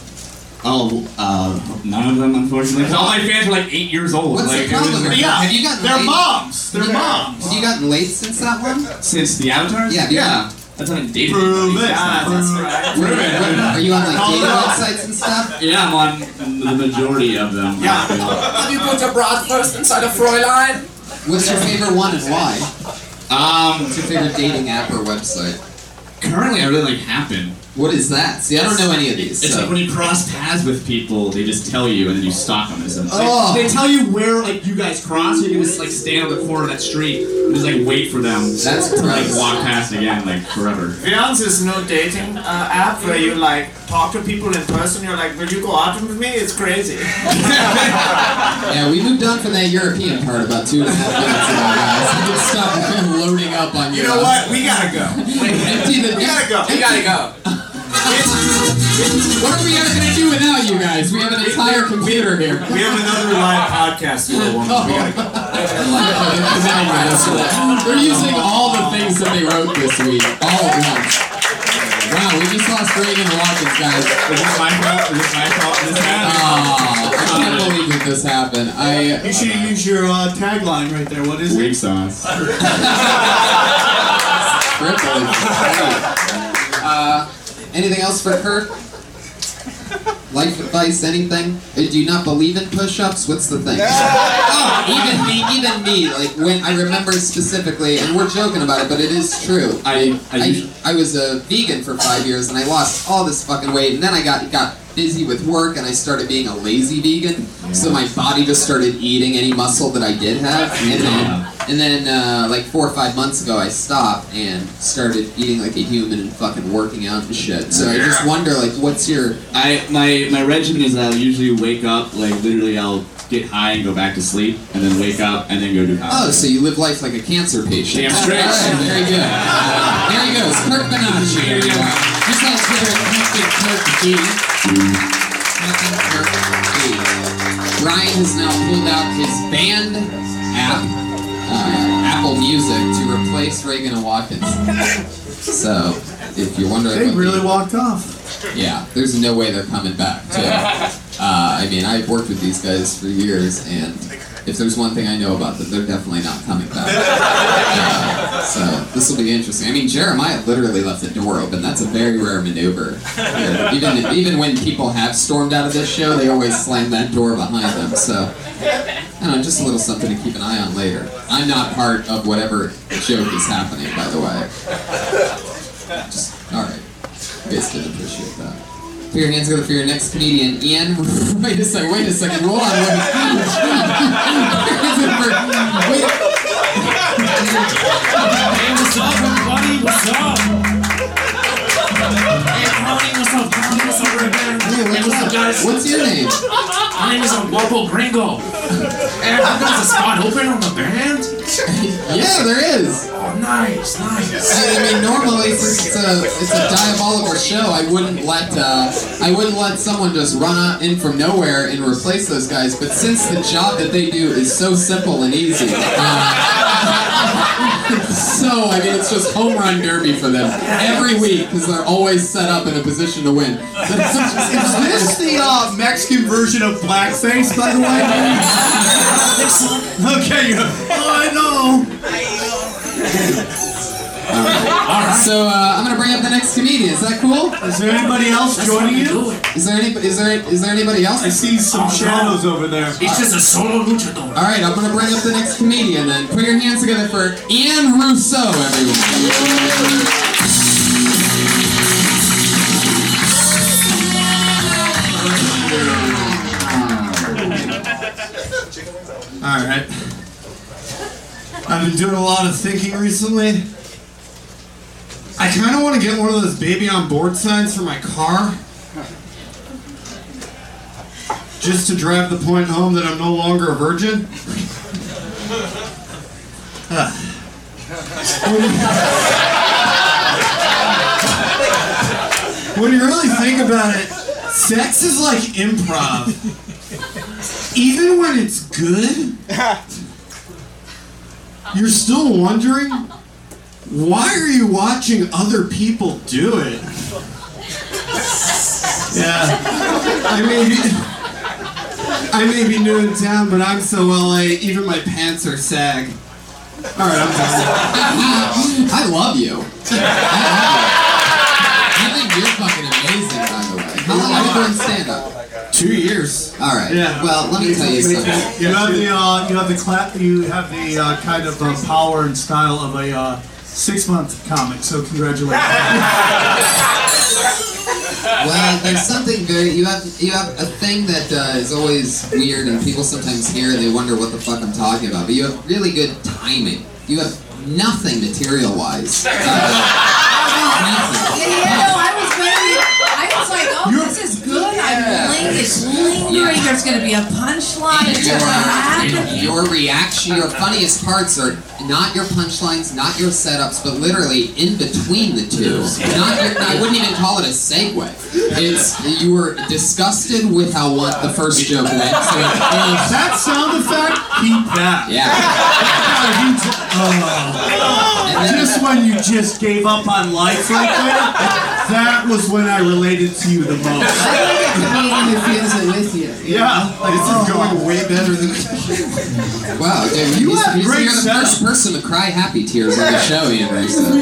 Oh, uh, none of them, unfortunately. 'Cause all my fans were like eight years old. What's like, the problem? It was, Yeah, Have you gotten they're laid? moms. They're Yeah. moms. Have you gotten late since that one? since the avatars? Yeah, yeah. That's on I dated. Prove anybody. it. That's right. What- what- Are you on like Call dating it out. websites and stuff? Yeah, I'm on the majority of them. Yeah. Have you put a bratwurst inside a Fräulein? What's your favorite one and why? Um, What's your favorite dating app or website? currently I really like Happn. What is that? See, I don't know any of these. It's so. like when you cross paths with people, they just tell you, and then you stalk them. And stuff. Oh. They, they tell you where like you guys cross. You can just like stand on the corner of that street and just like wait for them. That's to like walk past again, like forever. Beyond is no dating uh, app where you like talk to people in person. You're like, will you go out with me? It's crazy. Yeah, we moved on from that European part about two and a half minutes ago, guys. You can stop loading up on You You know what? We gotta go. Empty the. We gotta go. We gotta go. What are we ever gonna do without you guys? We have an entire computer here. We have another live podcast for a woman. We gotta go. They're using all the things that they wrote this week, all at once. Wow, we just lost Regan Watkins, guys. Is this my fault? Is this my fault? This happened? Oh, I can't believe that this happened. I You should use your uh, tagline right there. What is it? Weak sauce. privilege. Uh, anything else for her? Life advice, anything? Do you not believe in push-ups? What's the thing? oh, even me, even me. Like when I remember specifically, and we're joking about it, but it is true. I, I, I, I was a vegan for five years, and I lost all this fucking weight, and then I got got busy with work, and I started being a lazy vegan. So my body just started eating any muscle that I did have, and then and then uh, like four or five months ago, I stopped and started eating like a human and fucking working out and shit. So I just wonder, like, what's your I my my regimen is I'll usually wake up like literally I'll get high and go back to sleep and then wake up and then go do comedy. Oh, so you live life like a cancer patient. Damn straight. All right, very good. There he goes, Kirk Bonacci. There you go. Just give it Captain Kirk G. Captain Kirk G. Ryan has now pulled out his band app, uh, Apple Music, to replace Regan and Watkins. So, if you're wondering, They what the- really walked off. yeah, there's no way they're coming back. Too. Uh, I mean, I've worked with these guys for years, and if there's one thing I know about them, they're definitely not coming back. Uh, so this will be interesting. I mean, Jeremiah literally left the door open. That's a very rare maneuver. Yeah, even even when people have stormed out of this show, they always slam that door behind them. So. I don't know, just a little something to keep an eye on later. I'm not part of whatever joke is happening, by the way. Just, alright. You guys did appreciate that. Put your hands together for your next comedian, Ian. wait a second, wait a second, Roll on. Wait. wait. What's up, everybody? What's up? What's up, Tony? What's up? Hey, what's up, guys? What's your name? My name is Guapo Gringo. And there's a spot open on the band. Yeah, there is. Oh, nice, nice. I mean, normally since it's a it's a diabolical show, I wouldn't let uh, I wouldn't let someone just run out in from nowhere and replace those guys. But since the job that they do is so simple and easy, uh, so I mean, it's just home run derby for them every week because they're always set up in a position to win. Is this the uh, Mexican version of blackface, by the way? okay, you oh, I know. So uh, I'm gonna bring up the next comedian. Is that cool? Is there anybody else joining you? Is there any? Is there? Is there anybody else? I see some shadows over there. He's just a solo luchador. All right, I'm gonna bring up the next comedian. Then put your hands together for Ian Rousseau, everyone. All right. I've been doing a lot of thinking recently. I kind of want to get one of those baby on board signs for my car. Just to drive the point home that I'm no longer a virgin. When you really think about it, sex is like improv. Even when it's good, you're still wondering why are you watching other people do it? Yeah. I may be I may be new in town, but I'm so LA, even my pants are sag. Alright, I'm done. I love you. I think you're fucking amazing, by the way. How long have you been stand up? Two years. All right. Yeah. Well, let me tell you something. You have the uh, you have the cla- you have the uh, kind of uh, power and style of a uh, six month comic. So congratulations. Well, there's something very you have you have a thing that uh, is always weird, and people sometimes hear and they wonder what the fuck I'm talking about. But you have really good timing. You have nothing material wise. Yeah, you know, I was waiting. I was like, oh, this is good. I'm laying, it's laying wondering there's going to be a punchline. It's going to happen. Your reaction, your funniest parts are not your punchlines, not your setups, but literally in between the two. Not your, I wouldn't even call it a segue. It's you were disgusted with how one, the first joke went. So it's, that sound effect, keep that. Yeah. Oh. just when you just gave up on life right there, that was when I related to you the most. I think a comedian who with you. Yeah, this is oh. going way better than. wow, dude, You he's, have he's, great you're the first person to cry happy tears on the show, Ian Russo.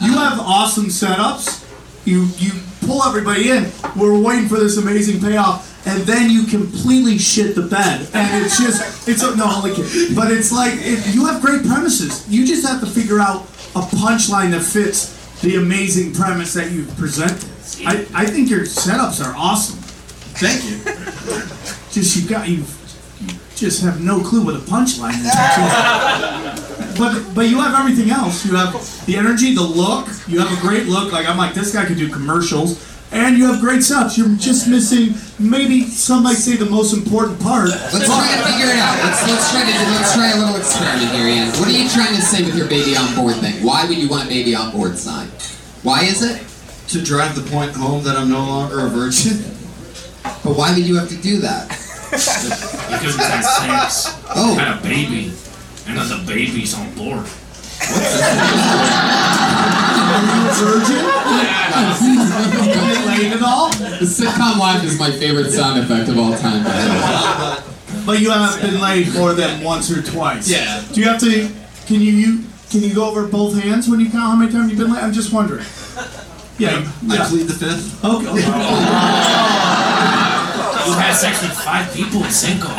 You have awesome setups. You you pull everybody in. We're waiting for this amazing payoff, and then you completely shit the bed. And it's just it's a, no, I'm only. But it's like it, you have great premises. You just have to figure out a punchline that fits the amazing premise that you presented. I, I think your setups are awesome. Thank you. Just you got you, just have no clue what a punchline is. but but you have everything else. You have the energy, the look. You have a great look. Like I'm like this guy could do commercials, and you have great setups. You're just missing maybe some might say the most important part. Let's try to figure it out. Let's let's try to let's try a little experiment here, Ian. What are you trying to say with your baby on board thing? Why would you want a baby on board sign? Why is it? To drive the point home that I'm no longer a virgin. But why did you have to do that? Because we had sex. Oh. Had a baby. And then the baby's on board. virgin? Laid it all? The sitcom laugh is my favorite sound effect of all time. But you haven't been laid more than once or twice. Yeah. Do you have to? Can you, you can you go over both hands when you count how many times you've been laid? I'm just wondering. Yeah. I yeah. plead the fifth. Okay. okay. You had sex with five people in Cinco.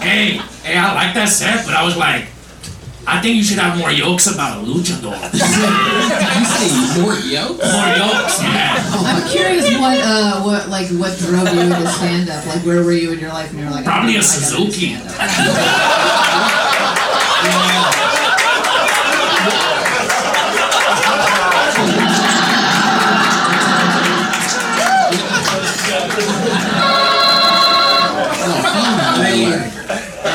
hey, hey, I like that set, but I was like, I think you should have more yokes about a luchador. Did you say more yolks? More yokes, yeah. I'm curious what uh what like what drove you into stand up. Like where were you in your life when you're like Probably I a gotta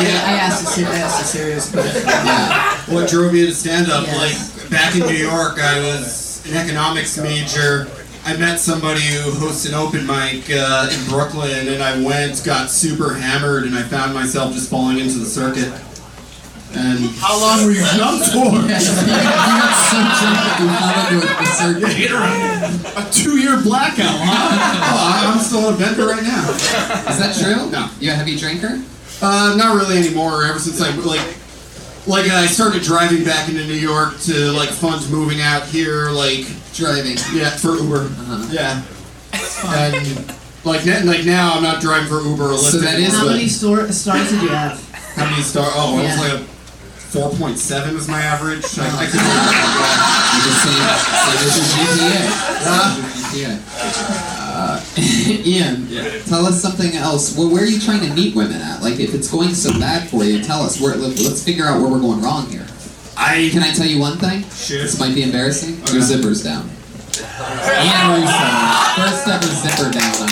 do Suzuki. I asked a, ser- I asked a serious question. What drove me to stand up? Yes. Like back in New York, I was an economics major. I met somebody who hosts an open mic uh, in Brooklyn, and I went, got super hammered, and I found myself just falling into the circuit. And How long were you drunk for? you got so drunk that you fell into the circuit. A two-year blackout, huh? Oh, I- I'm still a Denver right now. Is that true? No. You a heavy drinker? Uh, not really anymore. Ever since I like, like I started driving back into New York to like fund moving out here, like Driving. yeah, for Uber. Uh-huh. Yeah. And like, like now, I'm not driving for Uber or Lyft. So that is How many store, stars did you have? How many star? Oh, it was like a 4.7 was my average. I, I could You the same, same as your GPA. GPA. Uh, Ian, tell us something else. Well, where are you trying to meet women at? Like, if it's going so bad for you, tell us. Where, let, let's figure out where we're going wrong here. I Can I tell you one thing? Sure. This might be embarrassing. Your zipper's down. Ian Russo, first ever zipper down on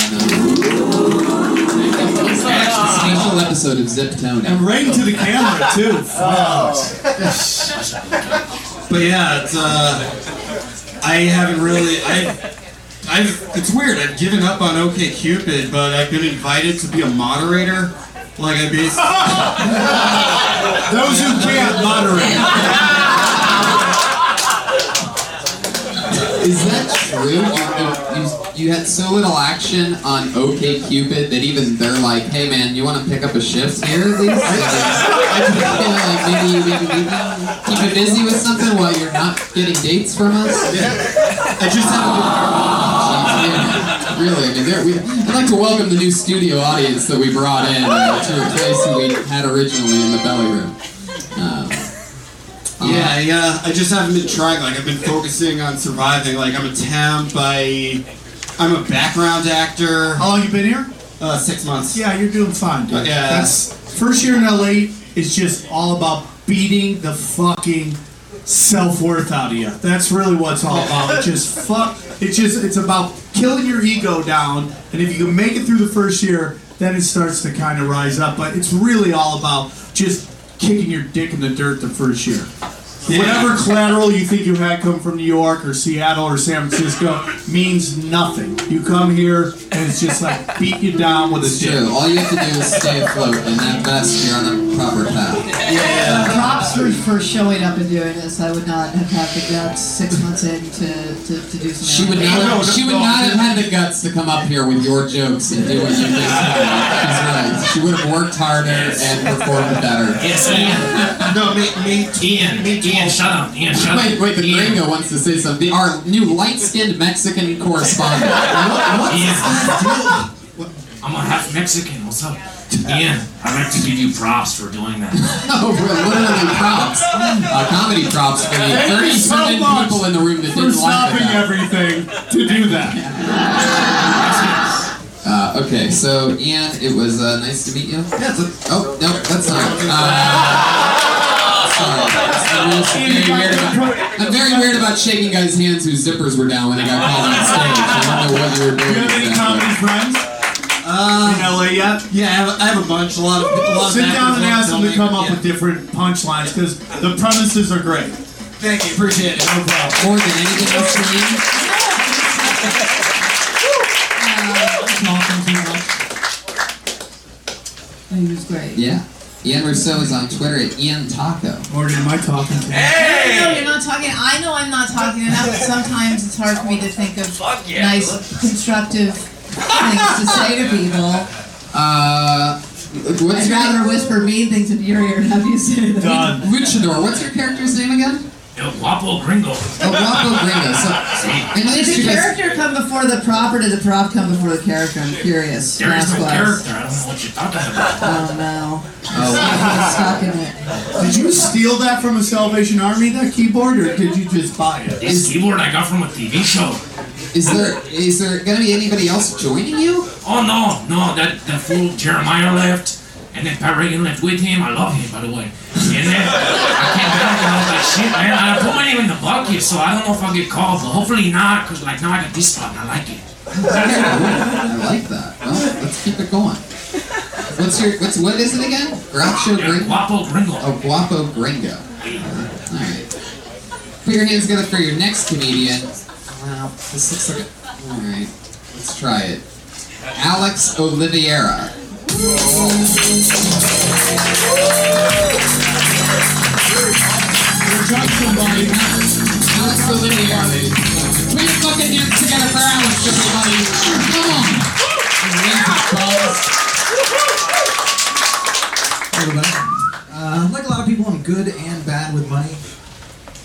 a special episode of Zip Tony. And right into the camera too. Wow. But yeah, it's uh, I haven't really I. I've, it's weird. I've given up on OkCupid, but I've been invited to be a moderator. Like I basically. Those who can't moderate. Is that true? You, you, you had so little action on OkCupid that even they're like, "Hey man, you want to pick up a shift here at least?" Like, like maybe you maybe, maybe keep you busy with something while you're not getting dates from us. I just have. Jeez, yeah. Really, I mean, there, we, I'd like to welcome the new studio audience that we brought in uh, to replace who we had originally in the belly room. Um, Yeah, I, uh, I just haven't been trying. Like I've been focusing on surviving. Like I'm a temp. I, I'm a background actor. How long you been here? Uh, six months. Yeah, you're doing fine, dude. Uh, yeah. That's first year in LA is just all about beating the fucking self worth out of you. That's really what it's all about. It's just fuck. It's just it's about killing your ego down, and if you can make it through the first year, then it starts to kind of rise up. But it's really all about just kicking your dick in the dirt the first year. Whatever collateral you think you had come from New York or Seattle or San Francisco means nothing. You come here and it's just like beat you down with a It's true. All you have to do is stay afloat, and that best you're on the proper path. Yeah. Props for, for showing up and doing this. I would not have had the guts six months in to, to, to do something. She would like not. that. Have, she would not have had the guts to come up here with your jokes and do what you did. She's right. She would have worked harder and performed better. Yes, Ian. No, me, me, Ian, Ian, shut up. Ian, shut up. Wait, wait. The Ian. gringo wants to say something. Our new light-skinned Mexican correspondent. What- Ian. what's I'm a half Mexican. What's up? Ian, I'd like to give you props for doing that. Oh, literally props. Uh, comedy props for the Thank you so 37 people in the room that for didn't like stopping that. everything to do that. Uh, okay, so Ian, it was uh, nice to meet you. Yeah, oh, no, that's not. Uh, sorry. I'm really very weird about, I'm very weird about shaking guys' hands whose zippers were down when they got called on stage. I don't know what you were Do doing. you have any exactly. comedy friends? Uh, in LA yet? Yeah, I have, a, I have a bunch. A lot of, a lot of Sit down and ask them to come up Yeah. with different punchlines because the premises are great. Thank you, appreciate it. No problem. More than anything else for me. Talking too much. He was great. Yeah. Ian Rousseau is on Twitter at Ian Taco. Morgan, am I talking to you? No, you're not talking. I know I'm not talking enough. But sometimes it's hard for me to think of yeah. nice, constructive things to say to people. Uh, what's I'd your rather whisper mean things into your ear and have you say them. Done. Luchador? What's your character's name again? El Guapo Gringo. Oh, Guapo Gringo. So, and Did the two guys- character come before the prop, or did the prop come before the character? I'm curious. There is no Last character. I don't know what you're talking about. Oh no. Oh, I'm stuck oh, in it. Did you steal that from a Salvation Army, that keyboard, or did you just buy it? This keyboard I got from a TV show. Is there is there gonna be anybody else joining you? Oh no, no, that that fool Jeremiah left, and then Pat Regan left with him. I love him, by the way. And then I came back and I was like, shit, man, I put my name in the bucket, so I don't know if I'll get called, but hopefully not, cause like now I got this spot and I like it. I like that. Well, let's keep it going. What's your what's what is it again? Groucho El Gringo. Guapo Gringo. Oh, Guapo Gringo. All right. Put your hands together for your next comedian. Wow, this looks like a. All right, let's try it. Alex Oliveira. Uh, like a lot of people, I'm good and bad with money.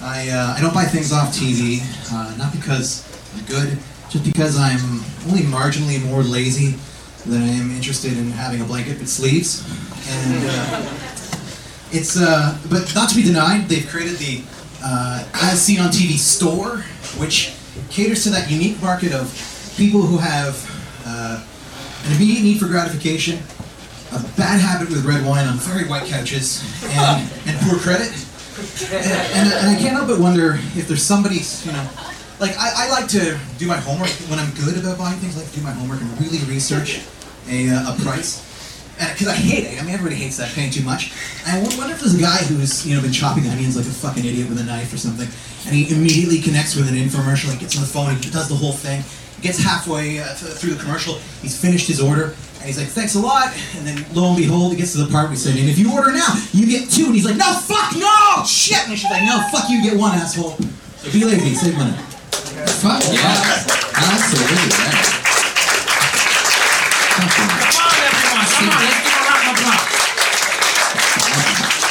I, uh, I don't buy things off TV, uh, not because I'm good, just because I'm only marginally more lazy than I am interested in having a blanket with sleeves. And uh, it's, uh, but not to be denied, they've created the uh, As Seen on TV store, which caters to that unique market of people who have uh, an immediate need for gratification, a bad habit with red wine on very white couches, and, and poor credit. And, and, and I can't help but wonder if there's somebody, you know, like I, I like to do my homework when I'm good about buying things. I like to do my homework and really research a, uh, a price. Because I hate it. I mean, everybody hates that paying too much. I wonder if there's a guy who's you know been chopping onions like a fucking idiot with a knife or something, and he immediately connects with an infomercial. He gets on the phone, he does the whole thing. Gets halfway uh, th- through the commercial, he's finished his order, and he's like, "Thanks a lot." And then lo and behold, he gets to the part where he said, "And if you order now, you get two. And he's like, "No, fuck, no, shit!" And she's like, "No, fuck you, get one, asshole." Be lazy, save money. Fuck. Alex Oliveira. Come on, everyone, come on, let's give a round of applause.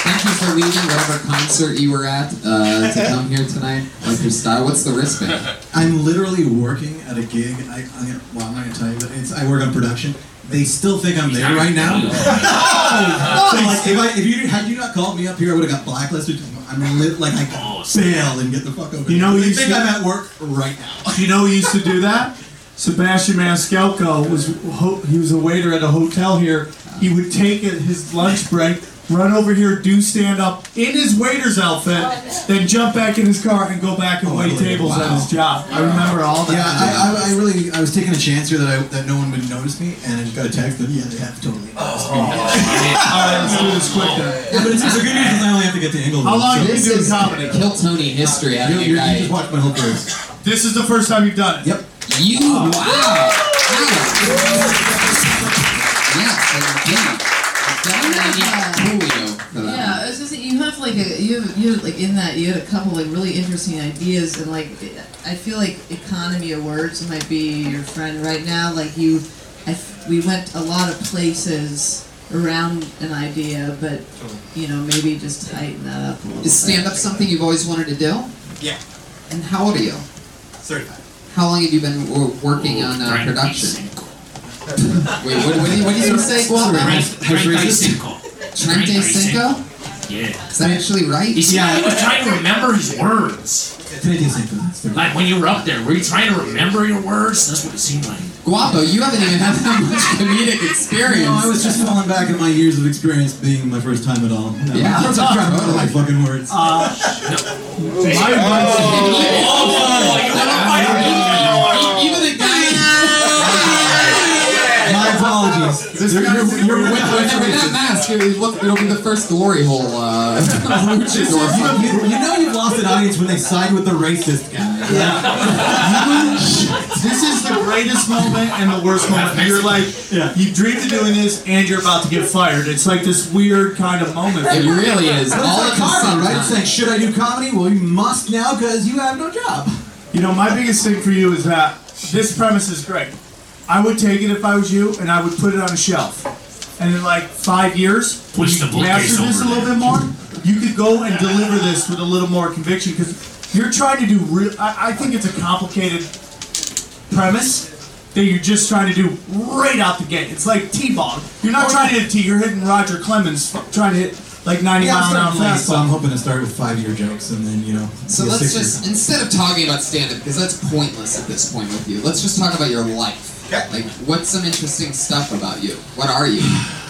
Thank you for leaving whatever concert you were at uh, to come here tonight. Like your style. What's the wristband? I'm literally working at a gig. I, I'm gonna, well, I'm not gonna tell you, but it's, I work on production. They still think I'm there right now. so like, if, I, if you had you not called me up here, I would have got blacklisted. I'm lit, like I could bail and get the fuck over. You know, here. who they used think to- I'm at work right now. You know who used to do that? Sebastian Maniscalco was ho- he was a waiter at a hotel here. He would take his lunch break, run over here, do stand up in his waiter's outfit, then jump back in his car and go back and oh, wait tables at his job. I remember all that. Yeah, I, I, I really, I was taking a chance here that I, that no one would notice me, and I just got a text that yeah, they have totally. Oh. noticed me. Alright, let's do this quick then. Yeah, but it's, it's a good news because I only have to get to Inglewood. How long so- have you been doing comedy? Kill Tony history. You, you, a you just watched my whole career. This is the first time you've done it. Yep. You wow. Yes, indeed. Definitely need Julio for that. Yeah, I was just you have like a you have, you have like in that you had a couple like really interesting ideas and like I feel like economy of words might be your friend right now. Like you, I f- we went a lot of places around an idea, but you know maybe just tighten that up a little. Is stand up something you've always wanted to do? Yeah. And how old are you? Certified. How long have you been w- working on uh, production? Wait, what, what, do you, what did you say, Guam? Treinta y cinco. Treinta cinco? Yeah. Is that actually right? You see, he was trying to remember his words. Like when you were up there, were you trying to remember your words? That's what it seemed like. Guapo, you haven't even had that much comedic experience. No, I was just falling back at my years of experience being my first time at all. No, Yeah. I'm trying to remember my fucking words. Uh, my Even the guy. My apologies. You're, you're, you're with, with, with that mask. Look, it'll be the first glory hole uh. You, you, you know you've lost an audience when they side with the racist guy. this is the greatest moment and the worst moment. You're like, you dreamed of doing this and you're about to get fired. It's like this weird kind of moment. It really is. But All it's like the karma, right? time. It's like, should I do comedy? Well, you must now because you have no job. You know, my biggest thing for you is that this premise is great. I would take it if I was you, and I would put it on a shelf. And in like five years, when Push you the bookcase master this a over little bit more, you could go and deliver this with a little more conviction because you're trying to do real. I, I think it's a complicated premise that you're just trying to do right out the gate. It's like T-ball. You're not trying to hit T. You're hitting Roger Clemens, f- trying to hit like 90 Yeah, mile I'm an hour starting late, so I'm hoping to start with five-year jokes and then, you know, So be a let's six-year just, instead of talking about stand up, because that's pointless at this point with you, let's just talk about your life. Like, what's some interesting stuff about you? What are you?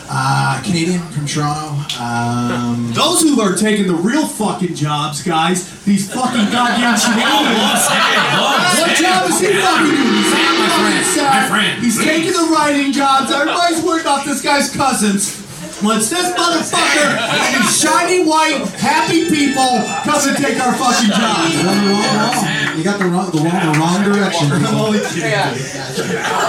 Uh, Canadian from Toronto. Um, Those who are taking the real fucking jobs, guys, these fucking goddamn shenanigans. What job is he fucking doing? He's Sam, my friend, Sad. my friend, He's please. taking the writing jobs. Everybody's worried about this guy's cousins. Well, it's this motherfucker and these shiny white, happy people come and take our fucking jobs. You got the wrong, the wrong, the wrong direction. Holy.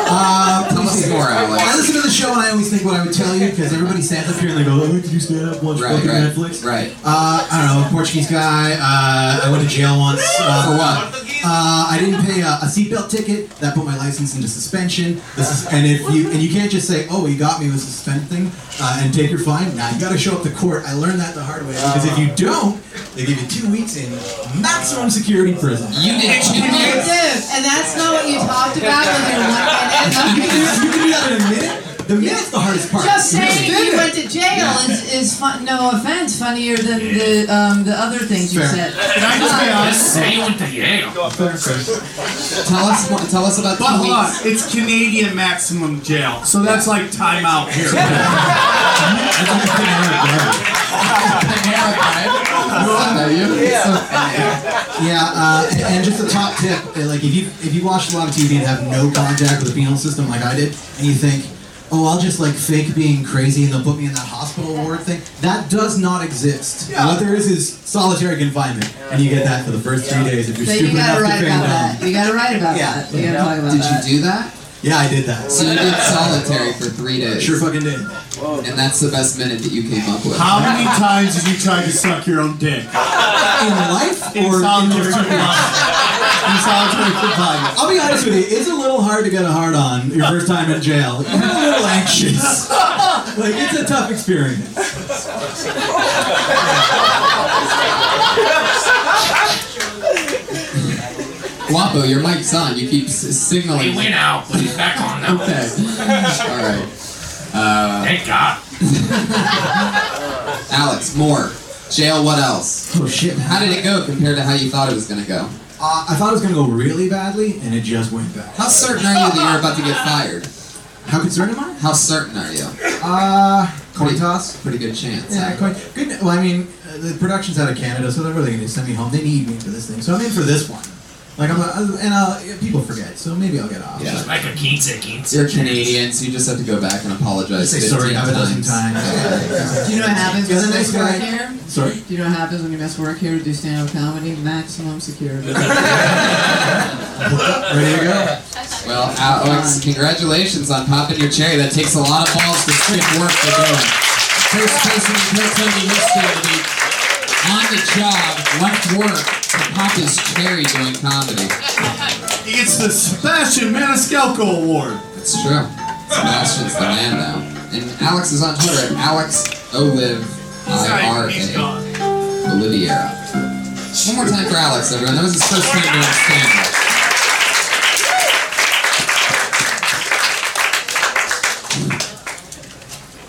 Uh, Tell us more, Alex. I listen to the show and I always think what I would tell you because everybody stands up here and they go, "Oh, did you stand up watch Right, fucking right, Netflix?" right. Uh, I don't know, Portuguese guy. Uh, I went to jail once. Uh, For what? Uh, I didn't pay a, a seatbelt ticket. That put my license into suspension. This is, and if you and you can't just say, "Oh, you got me with a suspend thing," uh, and take your fine. Now you got to show up to court. I learned that the hard way because if you don't, they give you two weeks in maximum security prison. You did two Dude, years. and that's not what you talked about when your one You can do- you can do that in a minute. The minute's the hardest part. Just You saying you it. went to jail is, is fun, no offense, funnier than the um, the other things you Fair. said. Can I just be honest? Say you went to Yale. Tell us, more- tell us about But two hold on, weeks. it's Canadian maximum jail, so that's like time out here. Yeah, uh, and, and just a top tip, uh, like if you if you watch a lot of TV and have no contact with the penal system like I did, and you think, oh, I'll just like fake being crazy and they'll put me in that hospital ward thing, that does not exist. What there is is solitary confinement, and you get that for the first three days if you're So stupid you gotta enough to write about down. that. You gotta write about Yeah. that. You gotta talk about Did that. you do that? Yeah, I did that. So you did solitary for three days. Sure fucking did. And that's the best minute that you came up with. How many times have you tried to suck your own dick? In life In or solitary in confinement. In solitary confinement. I'll be honest with you, it's a little hard to get a hard on your first time in jail. You're a little anxious. like it's a tough experience. Guapo, your mic's on. You keep s- signaling. He went out, but he's back on now. Okay. All right. Uh, Thank God. Alex, more. Jail, what else? Oh shit. How did it go compared to how you thought it was going to go? Uh, I thought it was gonna go really badly, and it just went bad. How certain are you that you're about to get fired? How concerned am I? How certain are you? Uh, coin toss. Pretty good chance. Yeah, coin. Good. Well, I mean, uh, the production's out of Canada, so they're really going to send me home. They need me for this thing, so I'm in for this one. Like I'm, a, and uh, people forget, so maybe I'll get off. Yeah. Like a quince, quince. You're Canadian, so you just have to go back and apologize. Say 15 sorry half a dozen times. Do you know what happens when you miss work guy. here? Sorry? Do you know what happens when you miss work here to do stand-up comedy? Maximum security. Ready to go? Well, Alex, congratulations on popping your cherry. That takes a lot of balls to stick work to do. First person in Tony history to be on the job, left work, to pop his cherry doing comedy. He gets the Sebastian Maniscalco Award. That's true. Sebastian's the man now. And Alex is on Twitter at Alex Olive I R A Oliveira. One more time for Alex, everyone. That was his first time doing stand-up.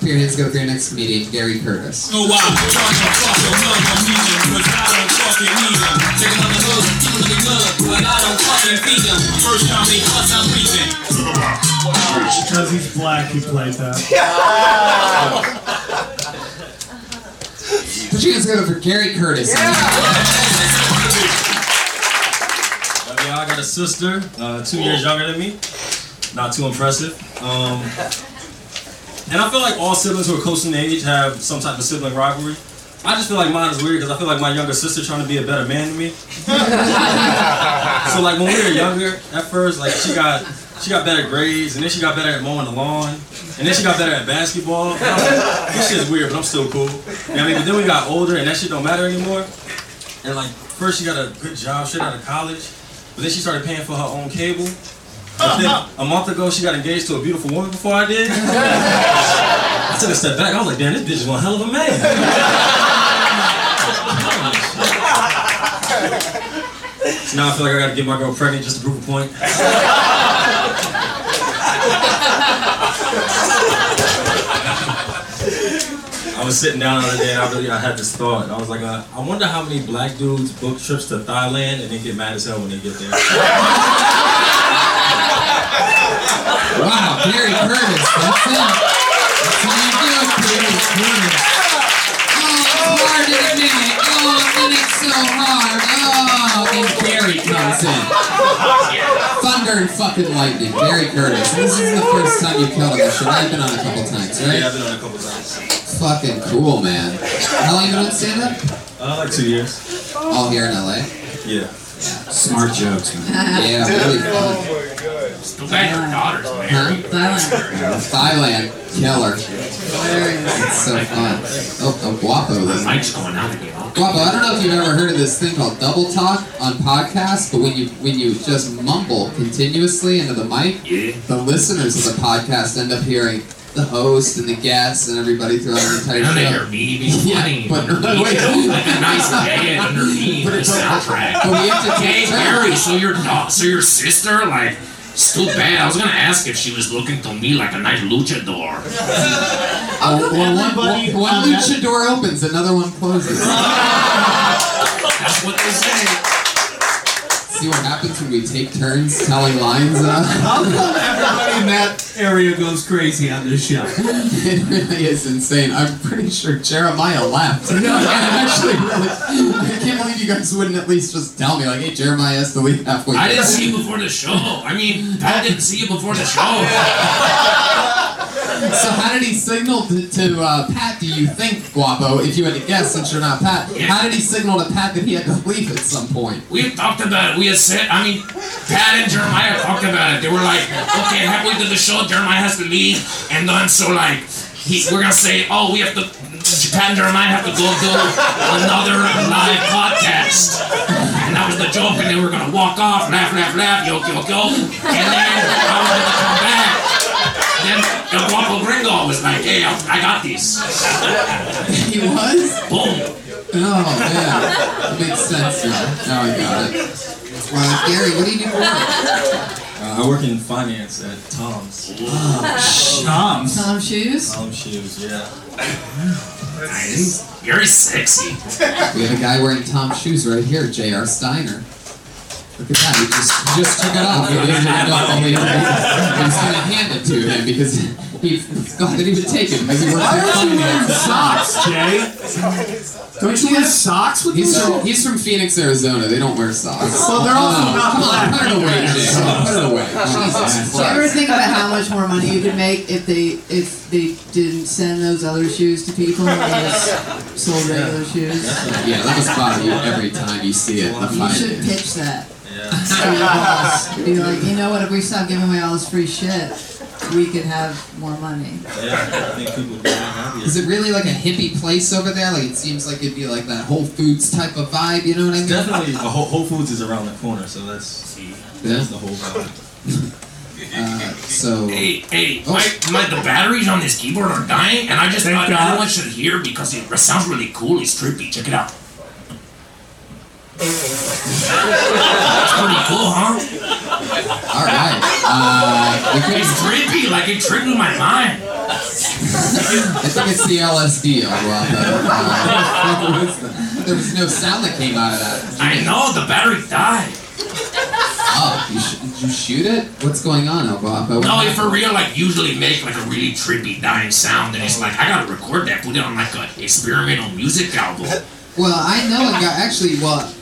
Put your hands together for your next comedian, Gary Curtis. Oh wow, fuck him, love him, need him, cause I don't fucking need him. Take him on keep him in but I don't fucking feed him. First time they cuss, I'm leaving. Because he's black, he played that. Put your hands together for Gary Curtis. Yeah, I got a sister, uh, two years younger than me. Not too impressive. Um, and I feel like all siblings who are close in age have some type of sibling rivalry. I just feel like mine is weird because I feel like my younger sister trying to be a better man than me. so like when we were younger, at first, like she got she got better grades, and then she got better at mowing the lawn, and then she got better at basketball. Like, this shit's weird, but I'm still cool. You know what I mean? But then we got older, and that shit don't matter anymore. And like first she got a good job straight out of college, but then she started paying for her own cable. Then a month ago she got engaged to a beautiful woman before I did. I took a step back. I was like, damn, this bitch is one hell of a man. so now I feel like I gotta get my girl pregnant just to prove a point. I was sitting down the other day and I really I had this thought. I was like, uh, I wonder how many black dudes book trips to Thailand and they get mad as hell when they get there. Wow, Gary Curtis, that's it. That's how you do it, Gary Curtis. Oh, it's hard in a minute. Oh, and it's so hard. Oh, and Gary comes in. Thunder and fucking lightning, Gary Curtis. This is the first time you've killed on the show. I've been on a couple times, right? Yeah, I've been on a couple times. Fucking cool, man. How long you been on stand-up? Uh, like two years. All here in LA? Yeah. Smart jokes, man. Yeah, really oh fun. Too bad your daughter's Huh? Thailand. Thailand, killer. It's so fun. Oh, oh Guapo. The mic's going out again. Guapo, I don't know if you've ever heard of this thing called double talk on podcasts, but when you when you just mumble continuously into the mic, the listeners of the podcast end up hearing the host and the guests and everybody throughout the entire And they show. hear me being funny. Yeah, but underneath wait, it, like a nice dad underneath the soundtrack. But we have to hey, take turns. Gary, so your da- so your sister, like, it's too bad. I was gonna ask if she was looking to me like a nice luchador. Oh, well, one, one, one luchador opens, another one closes. That's what they say. See what happens when we take turns telling lines. Uh? How come everybody in that area goes crazy on this show? It really is insane. I'm pretty sure Jeremiah laughed. No, I'm actually really. I can't believe you guys wouldn't at least just tell me, like, hey, Jeremiah has to leave halfway. Through. I didn't see you before the show. I mean, Pat didn't see you before the show. So how did he signal to, to uh, Pat? Do you think, Guapo? If you had to guess, since you're not Pat, how did he signal to Pat that he had to leave at some point? We talked about it. We had said, I mean, Pat and Jeremiah talked about it. They were like, okay, halfway through the show, Jeremiah has to leave. And then, so like, he, we're going to say, oh, we have to, Pat and Jeremiah have to go do another live podcast. And that was the joke. And they were going to walk off, laugh, laugh, laugh, yoke, yoke, yoke. And then I was to come back. Then El Guapo Gringo was like, hey, I I got these. He was? Boom. Oh, man. That makes sense now. Now I got it. Uh, Gary, what do you do for work? Uh, I work in finance at Tom's. Tom's. Tom shoes. Tom shoes, yeah. Nice. Very sexy. We have a guy wearing Tom's shoes right here, J.R. Steiner. Look at that. He just, just took it off. He didn't have it on the He's going to hand it to him because he thought that he would take it because he Why at are you Funny wearing socks, Jay? Don't you wear socks with He's you? from, he's from Phoenix, Arizona. They don't wear socks. Well, they're also Come on, not Come on, black. put it away, Jay. Put it away. Jesus Do you ever think about how much more money you could make if they if they didn't send those other shoes to people and just sold regular shoes? Yeah, that must bother you every time you see it. You should pitch that. To your. Be like, you know what? If we stop giving away all this free shit, we could have more money. Yeah, I think people would be happy. Is it really like a hippie place over there? Like it seems like it'd be like that Whole Foods type of vibe. You know what I mean? Definitely, a Whole, Whole Foods is around the corner, so that's Yeah. that's the whole vibe. Uh, so. Hey, hey, my, my, the batteries on this keyboard are dying, and I just thought everyone should hear because it sounds really cool. It's trippy. Check it out. That's pretty cool, huh? All right. Uh, we could- It's trippy, like it triggered my mind. I think it's the LSD. Well, uh, there was no sound that came out of that. I know the battery died. Oh, you sh- did you shoot it? What's going on, El Guapo? No, if for real, like usually make like a really trippy dying sound, and it's like I gotta record that, put it on like an experimental music album. Well, I know a guy. Actually, well,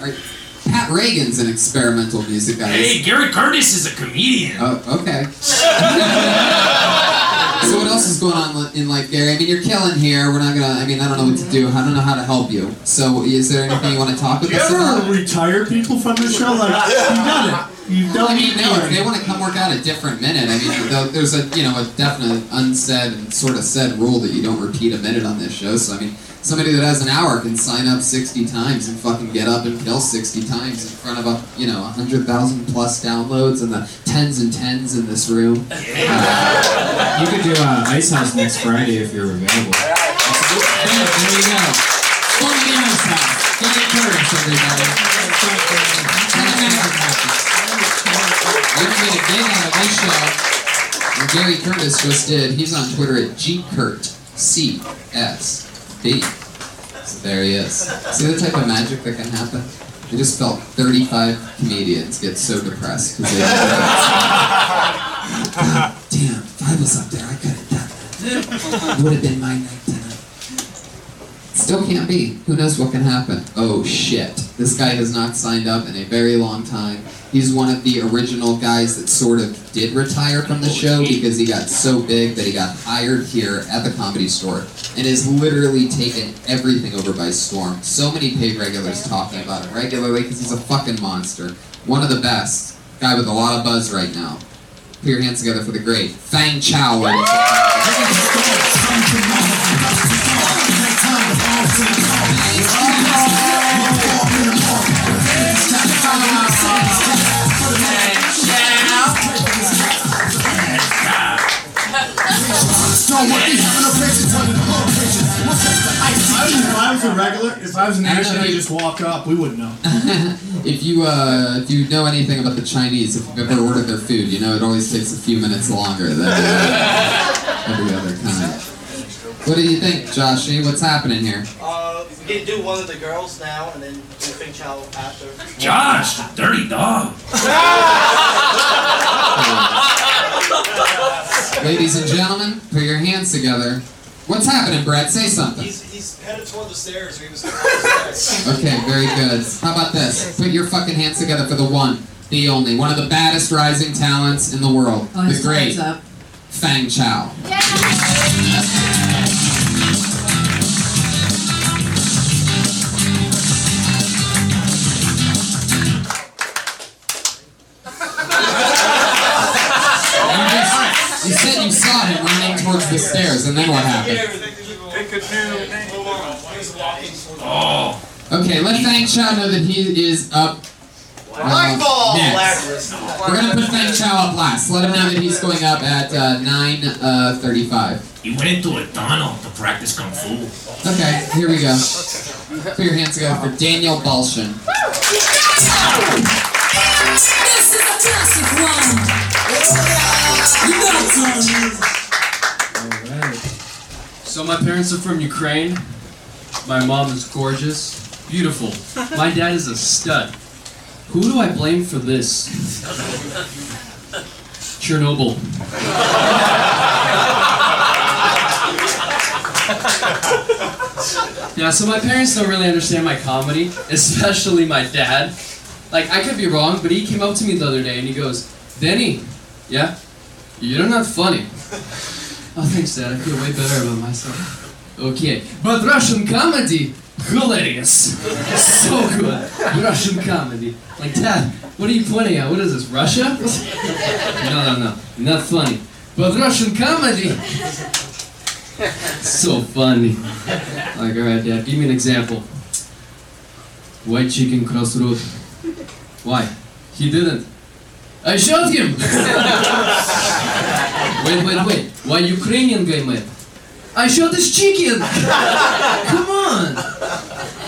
Pat Regan's an experimental music guy. Hey, Gary Curtis is a comedian. Oh, okay. so what else is going on in like Gary? I mean, you're killing here. We're not gonna. I mean, I don't know what to do. I don't know how to help you. So, is there anything you want to talk with You ever retire people from the show? Like, you done it. You've done I mean, it. no. If they want to come work out a different minute, I mean, there's a you know a definite unsaid and sort of said rule that you don't repeat a minute on this show. So I mean, somebody that has an hour can sign up 60 times and fucking get up and kill 60 times in front of a you know 100,000 plus downloads and the tens and tens in this room. Uh, You could do uh, Ice House next Friday if you're available. There you go. Go to the Ice House. Go get Curtis, everybody. We're gonna get a gig out of show. And Gary Curtis just did. He's on Twitter at gkurt c s So there he is. See the type of magic that can happen? I just felt 35 comedians get so depressed because they. God damn, if I was up there, I could have done that. It would have been my night tonight. Still can't be. Who knows what can happen? Oh shit. This guy has not signed up in a very long time. He's one of the original guys that sort of did retire from the show because he got so big that he got hired here at the comedy store and has literally taken everything over by storm. So many paid regulars talking about him regularly because he's a fucking monster. One of the best. Guy with a lot of buzz right now. Put your hands together for the great Fang Chow. Ladies and If I was a regular, if I was an I Asian, know, I'd just walk up. We wouldn't know. If you uh, if you know anything about the Chinese, if you've ever ordered their food, you know it always takes a few minutes longer than uh, every other kind. What do you think, Joshy? What's happening here? Uh, we can do one of the girls now, and then do Fang Chow after. Josh, dirty dog. Ladies and gentlemen, put your hands together. What's happening, Brett? Say something. He's, he's headed toward the stairs, or he was the stairs. Okay, very good. How about this? Put your fucking hands together for the one, the only, one of the baddest rising talents in the world, Oh, the great up. Fang Chow. You the stairs, and then what happened? Oh. Okay, let Fang Chow know that he is up. uh, next. We're gonna put Fang Chow up last. Let him know that he's going up at uh, 9:35. He went into a tunnel to practice kung fu. Okay, here we go. Put your hands together for Daniel Balshin. This is a classic one. You got some. So my parents are from Ukraine. My mom is gorgeous, beautiful. My dad is a stud. Who do I blame for this? Chernobyl. Yeah, so my parents don't really understand my comedy, especially my dad. Like, I could be wrong, but he came up to me the other day and he goes, Denny, yeah? You're not funny. Oh, thanks, Dad. I feel way better about myself. Okay, but Russian comedy, hilarious. so good. Russian comedy. Like, Dad, what are you pointing at? What is this, Russia? No, no, no. Not funny. But Russian comedy, so funny. Like, alright, Dad, give me an example. White chicken crossroad. Why? He didn't. I shot him! wait, wait, wait. Why Ukrainian guy mad? I shot his chicken! Come on!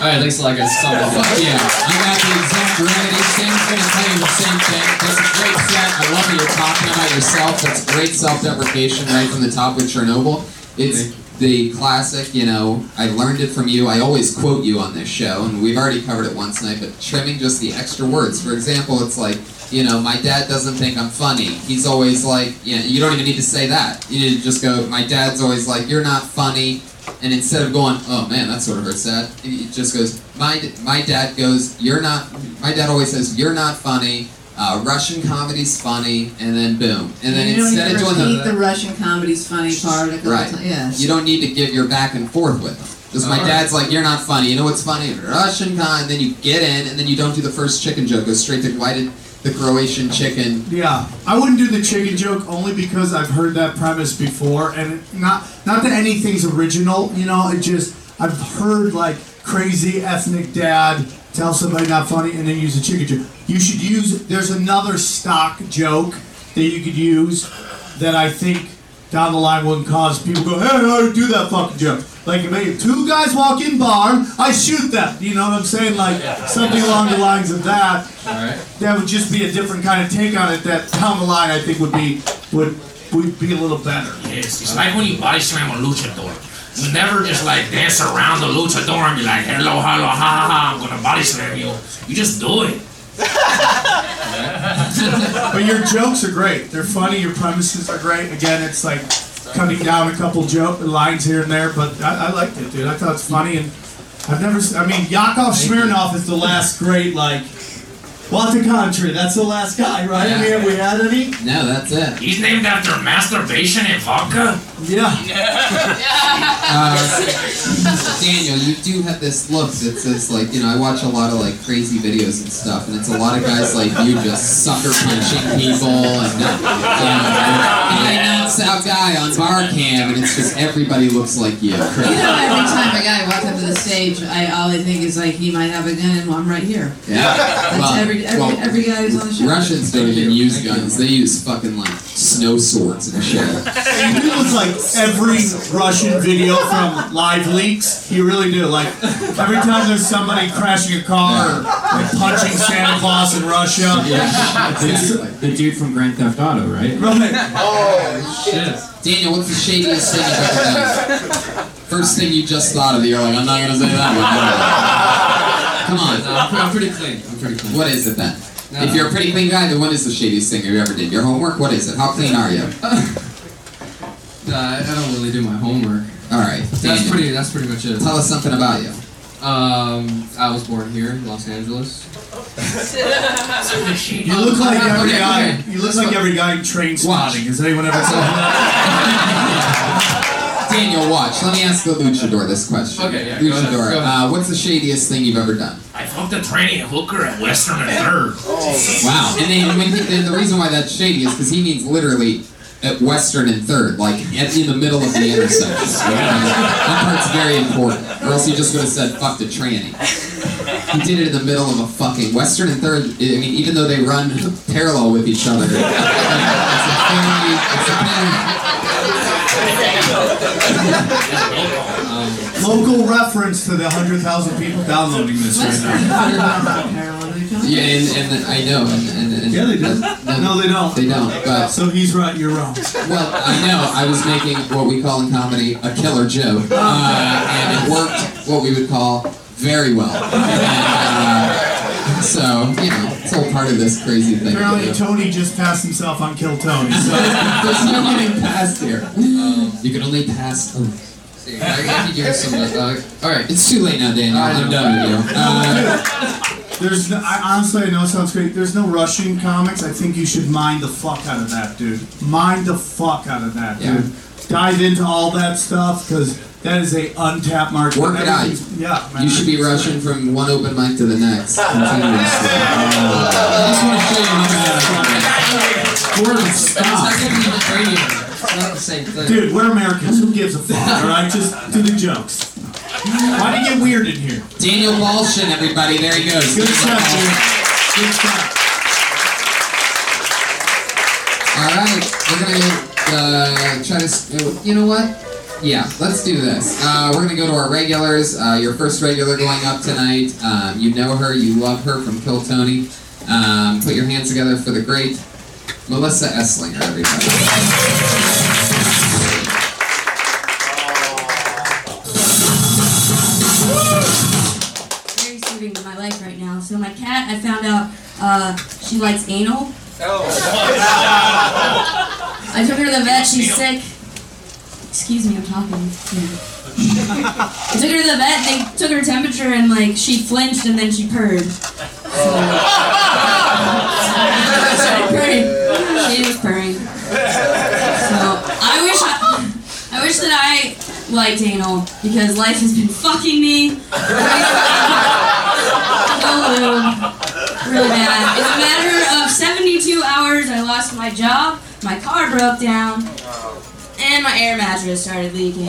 Alright, thanks a lot, guys. Fuck yeah. I got the exact remedy. Sam's gonna tell you the same thing. That's a great set. I love that you're talking about yourself. That's great self-deprecation right from the top with Chernobyl. It's the classic, you know, I learned it from you. I always quote you on this show, and we've already covered it once tonight, but trimming just the extra words. For example, it's like, you know, my dad doesn't think I'm funny. He's always like, you know, you don't even need to say that. You need to just go, my dad's always like, you're not funny. And instead of going, oh man, that sort of hurts sad, it just goes, my, my dad goes, you're not, my dad always says, you're not funny. Uh, Russian comedy's funny, and then boom. And then you don't instead need of to doing repeat the Russian comedy's funny part a couple Right. times. Yes. You don't need to give your back and forth with them. Because my Alright. dad's like, you're not funny. You know what's funny? Russian con. And then you get in, and then you don't do the first chicken joke. Go straight to why did the Croatian chicken? Yeah, I wouldn't do the chicken joke only because I've heard that premise before, and not not that anything's original. You know, it just I've heard like crazy ethnic dad tell somebody not funny and then use a chicken joke. You should use. There's another stock joke that you could use that I think down the line wouldn't cause people to go, hey, how do do that fucking joke? Like if maybe two guys walk in bar, I shoot them. You know what I'm saying? Like something along the lines of that Alright. that would just be a different kind of take on it that down the line I think would be would would be a little better. Yes, it's like when you body slam a luchador. You never just like dance around the luchador and be like, hello, hello, ha ha ha, I'm gonna body slam you. You just do it. but your jokes are great. They're funny. Your premises are great. Again, it's like cutting down a couple joke lines here and there, but I, I liked it, dude. I thought it's funny, and I've never. s- I mean, Yakov Smirnoff is the last great like. What the country? That's the last guy, right? I mean, have we had any? No, that's it. He's named after masturbation and vodka. Yeah. Uh, Daniel, you do have this look that says like, you know, I watch a lot of like crazy videos and stuff, and it's a lot of guys like you just sucker punching people and uh, you know, guy knocks out guy on bar cam, and it's just everybody looks like you. You know, every time a guy walks up to the stage, I all I think is like he might have a gun and I'm right here. Yeah. That's Well, every every, well, every guy who's on the show. Russians don't even use guns; they use fucking like snow swords and shit. You do look like every Russian video from Live Leaks. You really do. Like every time there's somebody crashing a car or like punching Santa Claus in Russia. The, the dude from Grand Theft Auto, right? Right. Oh shit. Daniel, what's the shadiest thing you've ever done? First thing you just thought of, you're like, I'm not gonna say that one. Come on. I'm, pre- I'm pretty clean. I'm pretty clean. What is it then? If you're a pretty clean guy, then what is the shadiest thing you ever did? Your homework? What is it? How clean are you? Uh, I don't really do my homework. All right. That's Daniel. pretty. That's pretty much it. Tell us something about you. Um, I was born here in Los Angeles. You look like every guy. You look like every guy in Trainspotting. Has anyone ever said that? Daniel, watch. Let me ask the luchador this question. Okay, yeah, Luchador, go ahead. uh, what's the shadiest thing you've ever done? I fucked a tranny hooker at Western and Third. Wow. And then when he, and the reason why that's shady is because he means literally at Western and Third, like at, in the middle of the intersection. that part's very important, or else he just would have said "fucked a tranny." He did it in the middle of a fucking Western and Third. I mean, even though they run parallel with each other, it's a very, it's a Local reference to the hundred thousand people downloading this right now. Yeah, and, and I know, and, and, and Yeah, they do. No, they don't. They don't. But So he's right. You're wrong. well, I know. I was making what we call in comedy a killer joke, uh, and it worked. What we would call very well. And, uh, so you know, It's all part of this crazy thing. Apparently, Tony just passed himself on Kill Tony. So. There's no getting past here. You can only pass. Oh. See, I have to do some. Uh, all right, it's too late now, Daniel. I'm done with you. Uh, There's no, I, honestly, I know it sounds great. There's no rushing comics. I think you should mind the fuck out of that, dude. Mind the fuck out of that, Yeah. dude. Dive into all that stuff because that is a untapped market. Work it out. Everything's- Yeah, man. you should be rushing from one open mic to the next. Continuously. I just want to show you how Word It's stop. not gonna be the radio. It's not the same thing. Dude, we're Americans. Who gives a fuck? All right, just do the jokes. Why do you get weird in here? Daniel Balshin, everybody. There he goes. Good stuff, dude. Good stuff. All right, we're gonna uh, try to. You know what? Yeah, let's do this. Uh, we're gonna go to our regulars. Uh, your first regular going up tonight. Um, you know her, you love her from Kill Tony. Um, put your hands together for the great Melissa Eslinger, everybody. very soothing to my life right now. So my cat, I found out uh, she likes anal. Oh. I took her to the vet. She's sick. Excuse me, I'm talking. Yeah. Took her to the vet. They took her temperature and like she flinched and then she purred. So, she was purring. So I wish I, I wish that I liked anal because life has been fucking me. Really bad. In a matter of 72 hours, I lost my job, my car broke down, and my air mattress started leaking.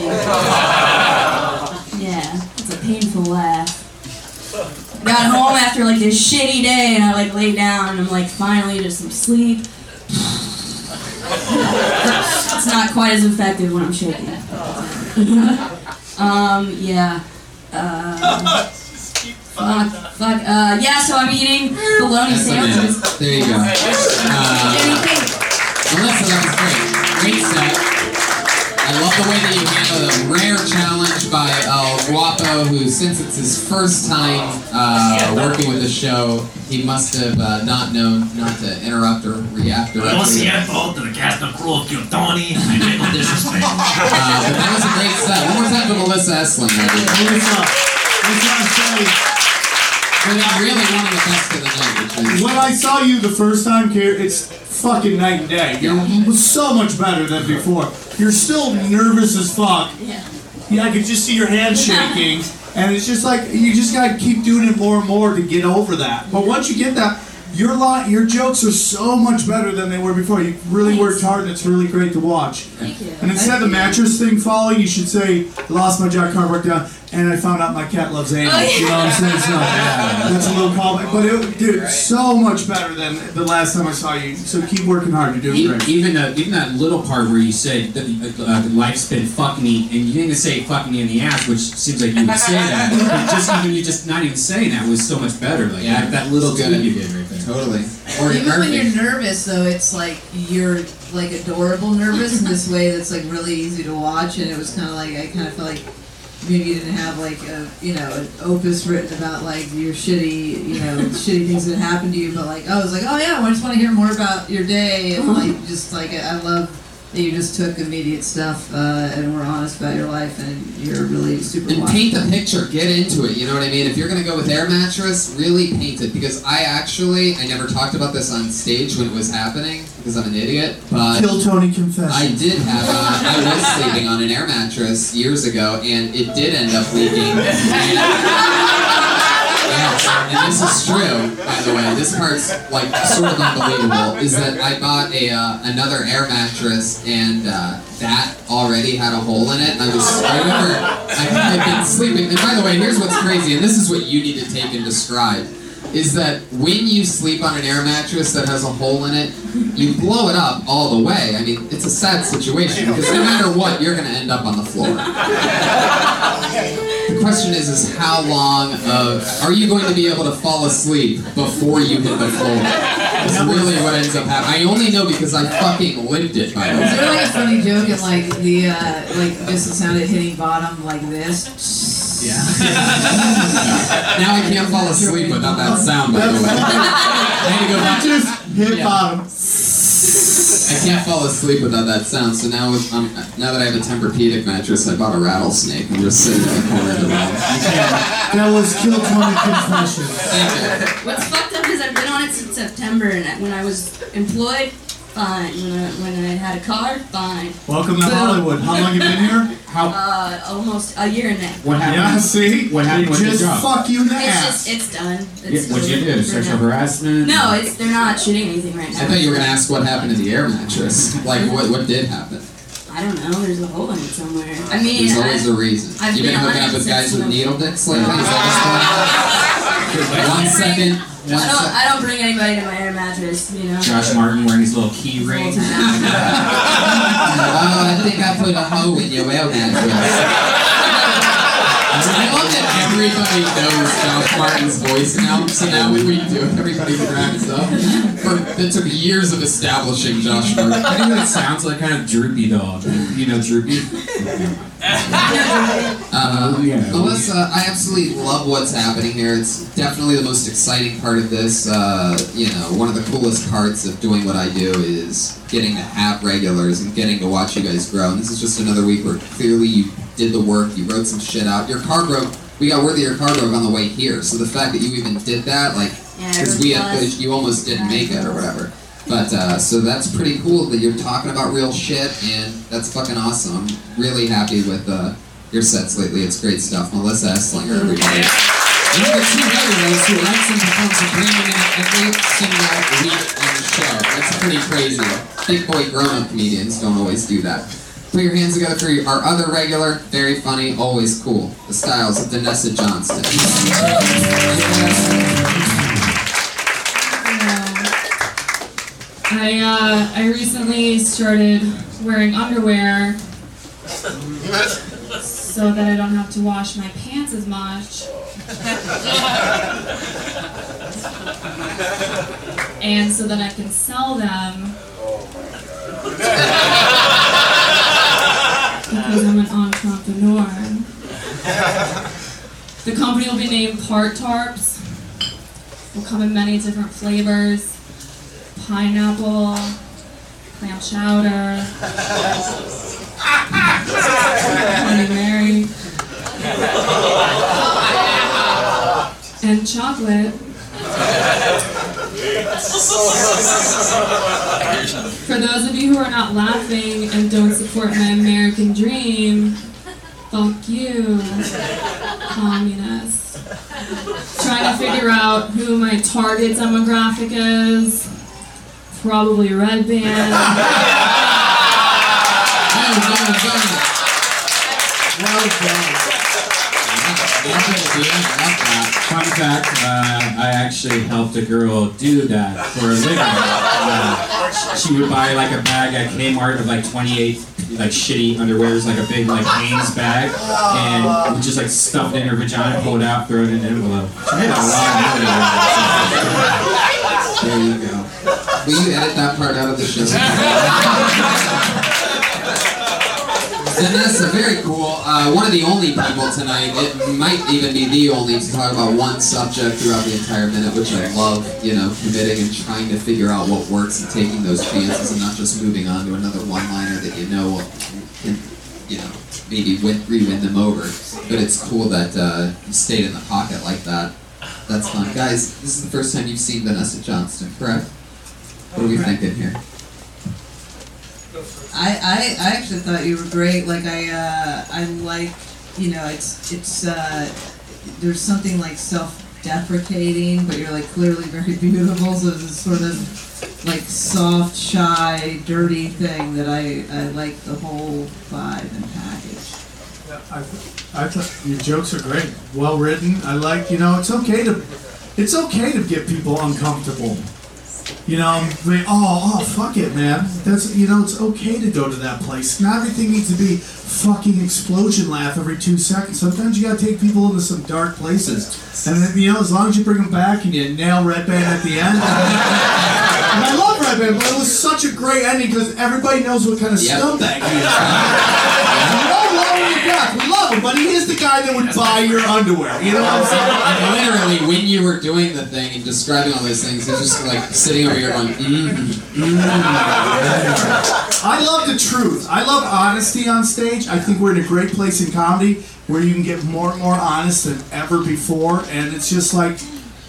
Yeah, it's a painful laugh. Got home after like this shitty day, and I like lay down, and I'm like finally just some sleep. it's not quite as effective when I'm shaking. um, yeah. Uh, fuck, fuck. Uh, yeah. So I'm eating bologna sandwiches. There you go. Uh, Melissa, that was great. Great set. I love the way that you handled a rare challenge by El Guapo, who, since it's his first time uh, working with the show, he must have uh, not known not to interrupt or react Lo directly. siento to the cast and crew of Kill Tony. I make no disrespect. Uh, but that was a great set. One more time for Melissa Esling. Really one of the best of the night. When I saw you the first time, Kier, it's fucking night and day. You're so much better than before. You're still nervous as fuck. Yeah. Yeah, I could just see your hands shaking, and it's just like you just gotta keep doing it more and more to get over that. But once you get that, your lot, your jokes are so much better than they were before. You really worked hard, and it's really great to watch. Thank you. And instead of the mattress thing falling, you should say, "I lost my job, car broke down, and I found out my cat loves animals." Oh, You know what I'm saying? So, that's a little callback, but it, dude, so much better than the last time I saw you. So keep working hard. You're doing E- great. Even uh, even that little part where you said that uh, life's been fucking me, and you didn't say fucking me in the ass, which seems like you would say that. but just even you just not even saying that was so much better. Like Yeah, that, that little it's good. you did right there. Totally. Or Even when you're nervous, though, it's like you're like adorable nervous in this way that's like really easy to watch, and it was kind of like I kind of felt like maybe you didn't have like a you know an opus written about like your shitty you know shitty things that happened to you, but like I was like oh yeah, I just want to hear more about your day and like just like I love you just took immediate stuff uh, and were honest about your life and you're really super. And paint the picture, get into it. You know what I mean? If you're gonna go with air mattress, really paint it. Because I actually, I never talked about this on stage when it was happening because I'm an idiot. But Kill Tony confession. I did have, a, I was sleeping on an air mattress years ago, and it did end up leaking. Yes, and this is true, by the way. This part's like sort of unbelievable. Is that I bought a uh, another air mattress, and uh, that already had a hole in it. And I was, I remember, I had been sleeping. And by the way, here's what's crazy, and this is what you need to take and describe. Is that when you sleep on an air mattress that has a hole in it, you blow it up all the way. I mean, it's a sad situation because no matter what, you're going to end up on the floor. The question is, is how long of are you going to be able to fall asleep before you hit the floor? That's really what ends up happening. I only know because I fucking lived it. By the Is there like a funny joke in like the uh, like just the sound of hitting bottom like this? Yeah. now I can't fall asleep without that sound. By the way. I had to go back. Just hit Yeah. bottom. I can't fall asleep without that sound. So now, with, um, now that I have a Tempur-Pedic mattress, I bought a rattlesnake. I'm just sitting in the corner of the room. That was Kill Tony confession. What's fucked up is I've been on it since September, and when I was employed, fine. When I when I had a car, fine. Welcome to Boom. Hollywood. How long you been here? How? Uh, almost a year and a half. What happened? Yeah, see? What happened with the just job? fuck you in the It's ass. just it's done. Yeah, what'd you do? for Sexual now. harassment? No, it's they're not shooting anything right now. I thought you were gonna ask what happened to the air mattress. Like, what what did happen? I don't know. There's a hole in it somewhere. I mean, There's always I, a reason. I've You've been been on hooking it up with since guys with needle dicks lately? Is that what's going on? One second. One I don't. I don't bring anybody to my air mattress. You know. Josh Martin wearing his little key ring. Oh, I think I put a hoe in your air mattress. I love that everybody knows Josh Martin's voice now, so now when we do it, everybody cracks up. For, it took years of establishing Josh Martin. I think it sounds like kind of droopy dog. You know droopy? Uh, Melissa, I absolutely love what's happening here. It's definitely the most exciting part of this. Uh, you know, one of the coolest parts of doing what I do is getting to have regulars and getting to watch you guys grow. And this is just another week where clearly you did the work, you wrote some shit out. Your car broke. We got word that your car broke on the way here. So the fact that you even did that, like, because it we had, you almost didn't make it or whatever. But uh, so that's pretty cool that you're talking about real shit, and that's fucking awesome. I'm really happy with uh, your sets lately. It's great stuff. Melissa Eslinger, everybody. And you have two regulars who writes and performs a brand new every single week on the show. That's pretty crazy. Big boy grown-up comedians don't always do that. Put your hands together for our other regular, very funny, always cool. The styles of Vanessa Johnston. I uh, I recently started wearing underwear so that I don't have to wash my pants as much. and so that I can sell them. because I'm an entrepreneur. The company will be named Part Tarps. Will come in many different flavors pineapple, clam chowder, Bloody Mary, and chocolate. For those of you who are not laughing and don't support my American dream, fuck you, communist. Trying to figure out who my target demographic is. Probably Redban. Fun fact, uh, I actually helped a girl do that for a living. Uh, she would buy like a bag at Kmart of like 28 like shitty underwears, like a big like Hanes bag, and just like stuff it in her vagina, pull it out, throw it in an envelope. She made a lot of money. There you go. Will you edit that part out of the show? Vanessa, very cool. Uh, one of the only people tonight, it might even be the only, to talk about one subject throughout the entire minute, which I love, you know, committing and trying to figure out what works and taking those chances and not just moving on to another one-liner that you know will, can, you know, maybe win, re-win them over. But it's cool that uh, you stayed in the pocket like that. That's fun. Guys, this is the first time you've seen Vanessa Johnston, correct? What are we thinking here? I, I, I actually thought you were great. Like I uh, I like you know it's it's uh, there's something like self-deprecating, but you're like clearly very beautiful. So it's sort of like soft, shy, dirty thing that I I like the whole vibe and package. Yeah, I, I thought your jokes are great, well written. I like, you know, it's okay to, it's okay to get people uncomfortable. You know, I mean, oh, oh, fuck it, man. That's, you know, it's okay to go to that place. Not everything needs to be fucking explosion laugh every two seconds. Sometimes you gotta take people into some dark places. And then, you know, as long as you bring them back and you nail Redban at the end. and I love Redban, but it was such a great ending because everybody knows what kind of Yep. scumbag he is. You know what we got. laugh, we love him, but he is the guy that would buy your underwear. You know what I'm saying? Literally, when you were doing the thing and describing all those things, it's just like sitting over here going, mm, I love the truth. I love honesty on stage. I think we're in a great place in comedy where you can get more and more honest than ever before, and it's just like.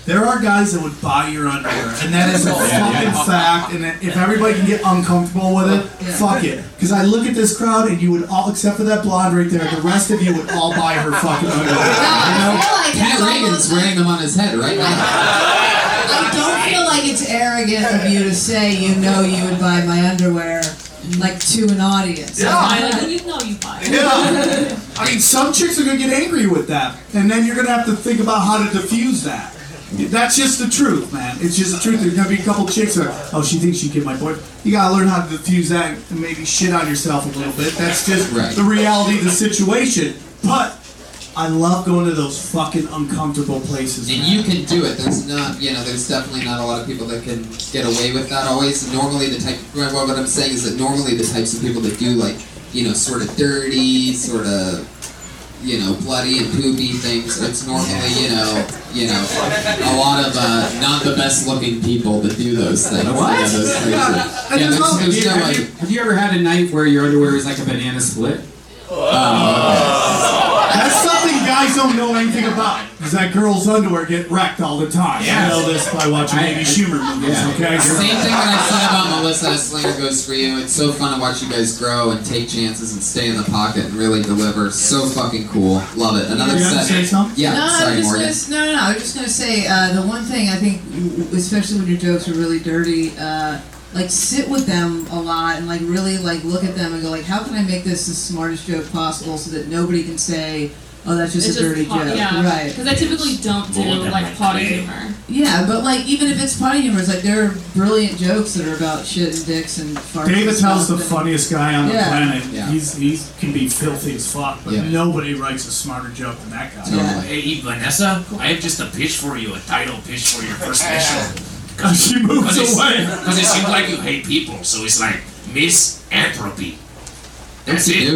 There are guys that would buy your underwear, and that is a Yeah, fucking yeah. fact. And if everybody can get uncomfortable with it, fuck it. Because I look at this crowd, and you would all, except for that blonde right there, the rest of you would all buy her fucking underwear. You know? Pat Regan's wearing them on his head right now. I don't feel like it's arrogant of you to say you know you would buy my underwear like to an audience. Yeah. I you know you buy. it. Yeah. I mean, some chicks are gonna get angry with that, and then you're gonna have to think about how to diffuse that. That's just the truth, man. It's just the truth. There's gonna be a couple chicks that, are, oh, she thinks she get my boyfriend. You gotta learn how to diffuse that and maybe shit on yourself a little bit. That's just Right. the reality of the situation. But I love going to those fucking uncomfortable places. And you can do it. There's not, you know, there's definitely not a lot of people that can get away with that always. Normally, the type, what what I'm saying is that normally the types of people that do like, you know, sort of dirty, sort of, you know, bloody and poopy things. It's normally, you know, you know, a lot of uh, not the best looking people that do those things. What? Yeah, those crazy. Yeah, there's, there's no have, like. you, have you ever had a night where your underwear is like a banana split? That's something guys don't know anything about. Is that girls' underwear get wrecked all the time. Yeah. I know this by watching Amy Schumer movies, Yeah. okay? Same thing that I said about Melissa Eslinger goes for you. It's so fun to watch you guys grow and take chances and stay in the pocket and really deliver. So fucking cool. Love it. Another You set. say something? Yeah, no, sorry, I'm just Morgan. Gonna, no, no, no. I was just gonna say uh, the one thing I think, especially when your jokes are really dirty, uh, like sit with them a lot and like really like look at them and go like, how can I make this the smartest joke possible so that nobody can say, oh, that's just It's a dirty pot- joke, Yeah. right? Because I typically don't do Well, like potty humor. Yeah, but like even if it's potty humor, it's like there are brilliant jokes that are about shit and dicks and farts. Dave Attell's the funniest guy on the planet. Yeah. He's he's can be filthy as fuck, but Yeah. nobody writes a smarter joke than that guy. Hey, Vanessa, I have just a pitch for you, a title pitch for your first special. Cause she moves away. Because it seems like you hate people, so it's like Miss misanthropy. That's it.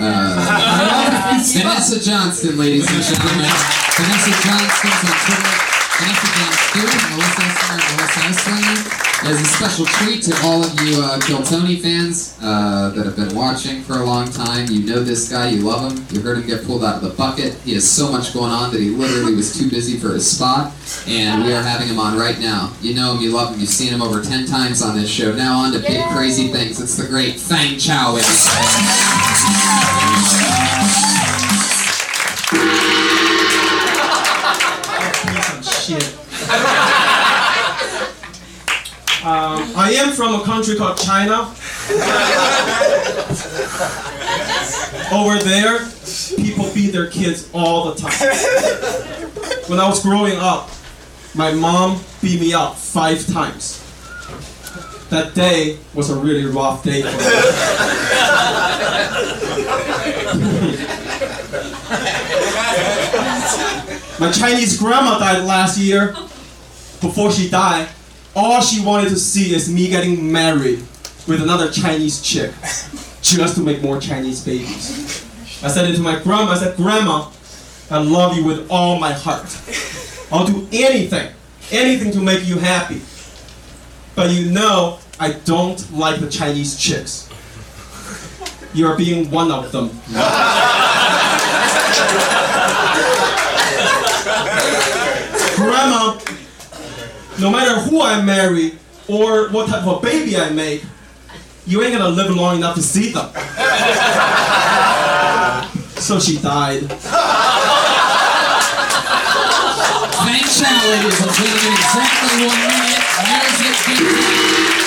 Uh, Vanessa Johnston, ladies and gentlemen. Vanessa Johnston's on Twitter. Vanessa Johnston, Melissa Eslinger, Melissa Eslinger. As a special treat to all of you uh, Kill Tony fans uh, that have been watching for a long time, you know this guy, you love him. You heard him get pulled out of the bucket. He has so much going on that he literally was too busy for his spot, and we are having him on right now. You know him, you love him, you've seen him over 10 times on this show. Now on to big crazy things. It's the great Fang Chow, ladies Shit. Um, I am from a country called China. Over there, people beat their kids all the time. When I was growing up, my mom beat me up five times. That day was a really rough day for me. My Chinese grandma died last year. Before she died, all she wanted to see is me getting married with another Chinese chick, just to make more Chinese babies. I said it to my grandma. I said, Grandma, I love you with all my heart. I'll do anything, anything to make you happy. But you know, I don't like the Chinese chicks. You're being one of them. Grandma, no matter who I marry or what type of baby I make, you ain't gonna live long enough to see them. so she died. Fang Chow, ladies and gentlemen, exactly one minute. Music.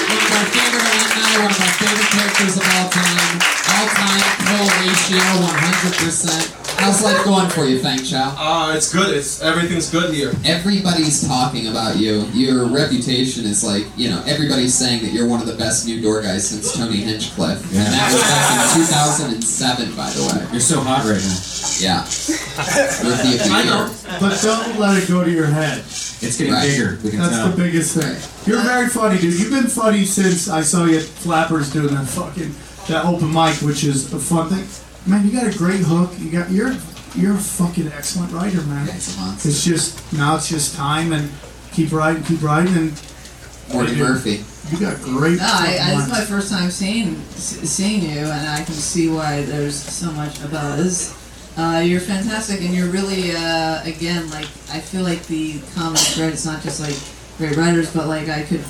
One of our favorite alumni, one of our favorite characters of all time. All time, full ratio, 100%. How's life going for you, Fang Chow? Uh, it's good. It's everything's good here. Everybody's talking about you. Your reputation is like, you know, everybody's saying that you're one of the best new door guys since Tony Hinchcliffe. And that was back in 2007, by the way. You're so hot right now. Yeah. Rookie of the I know, but don't let it go to your head. It's getting bigger. We can That's tell. the biggest thing. You're very funny, dude. You've been funny since I saw you at Flappers doing that fucking that open mic, which is a fun thing. Man, you got a great hook. You got you're you're a fucking excellent writer, man. It's just now it's just time and keep writing, keep writing, and Morty you- Murphy. You got great. No, I, I, fucking this is my lines. first time seeing s- seeing you, and I can see why there's so much a buzz. Uh, you're fantastic, and you're really uh, again like I feel like the comedy thread is not just like great writers, but like I could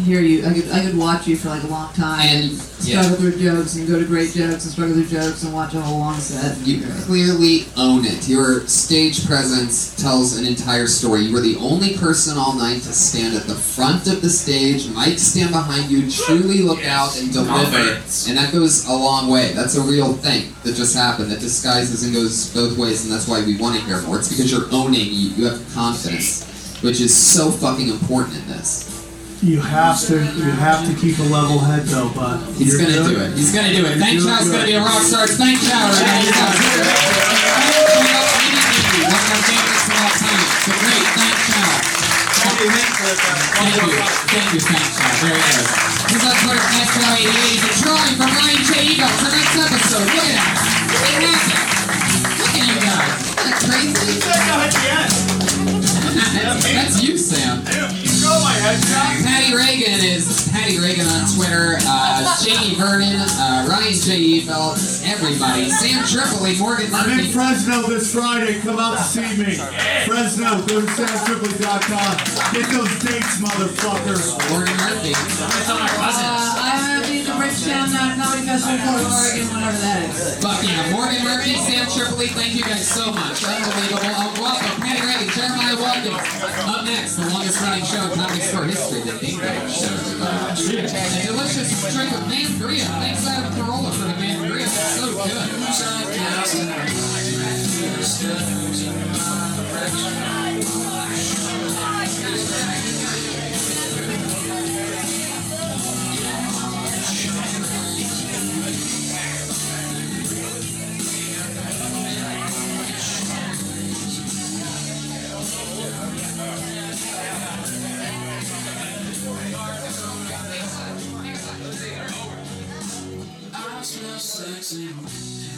hear you. I could I could watch you for like a long time and, yeah. struggle through jokes and go to great jokes and struggle through jokes and watch a whole long set. You clearly own it. Your stage presence tells an entire story. You were the only person all night to stand at the front of the stage. Mike stand behind you, truly look out and deliver. And that goes a long way. That's a real thing that just happened. That disguises and goes both ways, and that's why we want to hear more. It's because you're owning. You, you have confidence, which is so fucking important in this. You have to you have to keep a level head though, but He's you're gonna good. do it. He's gonna do it. Thank You're Chow's gonna be a good. rock star. Thank Chow. Right now. One of my favorites of all time. So great. Thank Chow. Thank you. Thank you, Thank Chow. Very good. This is on Twitter at Chow88. He's a drawing from Ryan J. Eagle for next episode. Look at that. Fantastic. Look at you guys. Isn't that crazy? That's you, Sam. Patty Regan is Patty Regan on Twitter. Uh, Jamie Vernon, uh, Ryan J. Evil, everybody. Sam Tripoli, Morgan I'm in Murphy. Fresno this Friday. Come out to see me. Fresno, go to samtripoli.com. Get those dates, motherfucker. Morgan Murphy. Uh, I'm at the Bridgetown uh, Comedy Festival, Portland, Oregon, whatever that is. Fuck yeah. Morgan Murphy, Sam Tripoli, thank you guys so much. Unbelievable. Uh, welcome, Patty Regan, Jeremiah Watkins. Up next, the longest running show in comedy store history, the Date Night Show. Uh, a delicious drink of Mangria. Thanks, Adam Carolla, for the Mangria. It's so I sexy.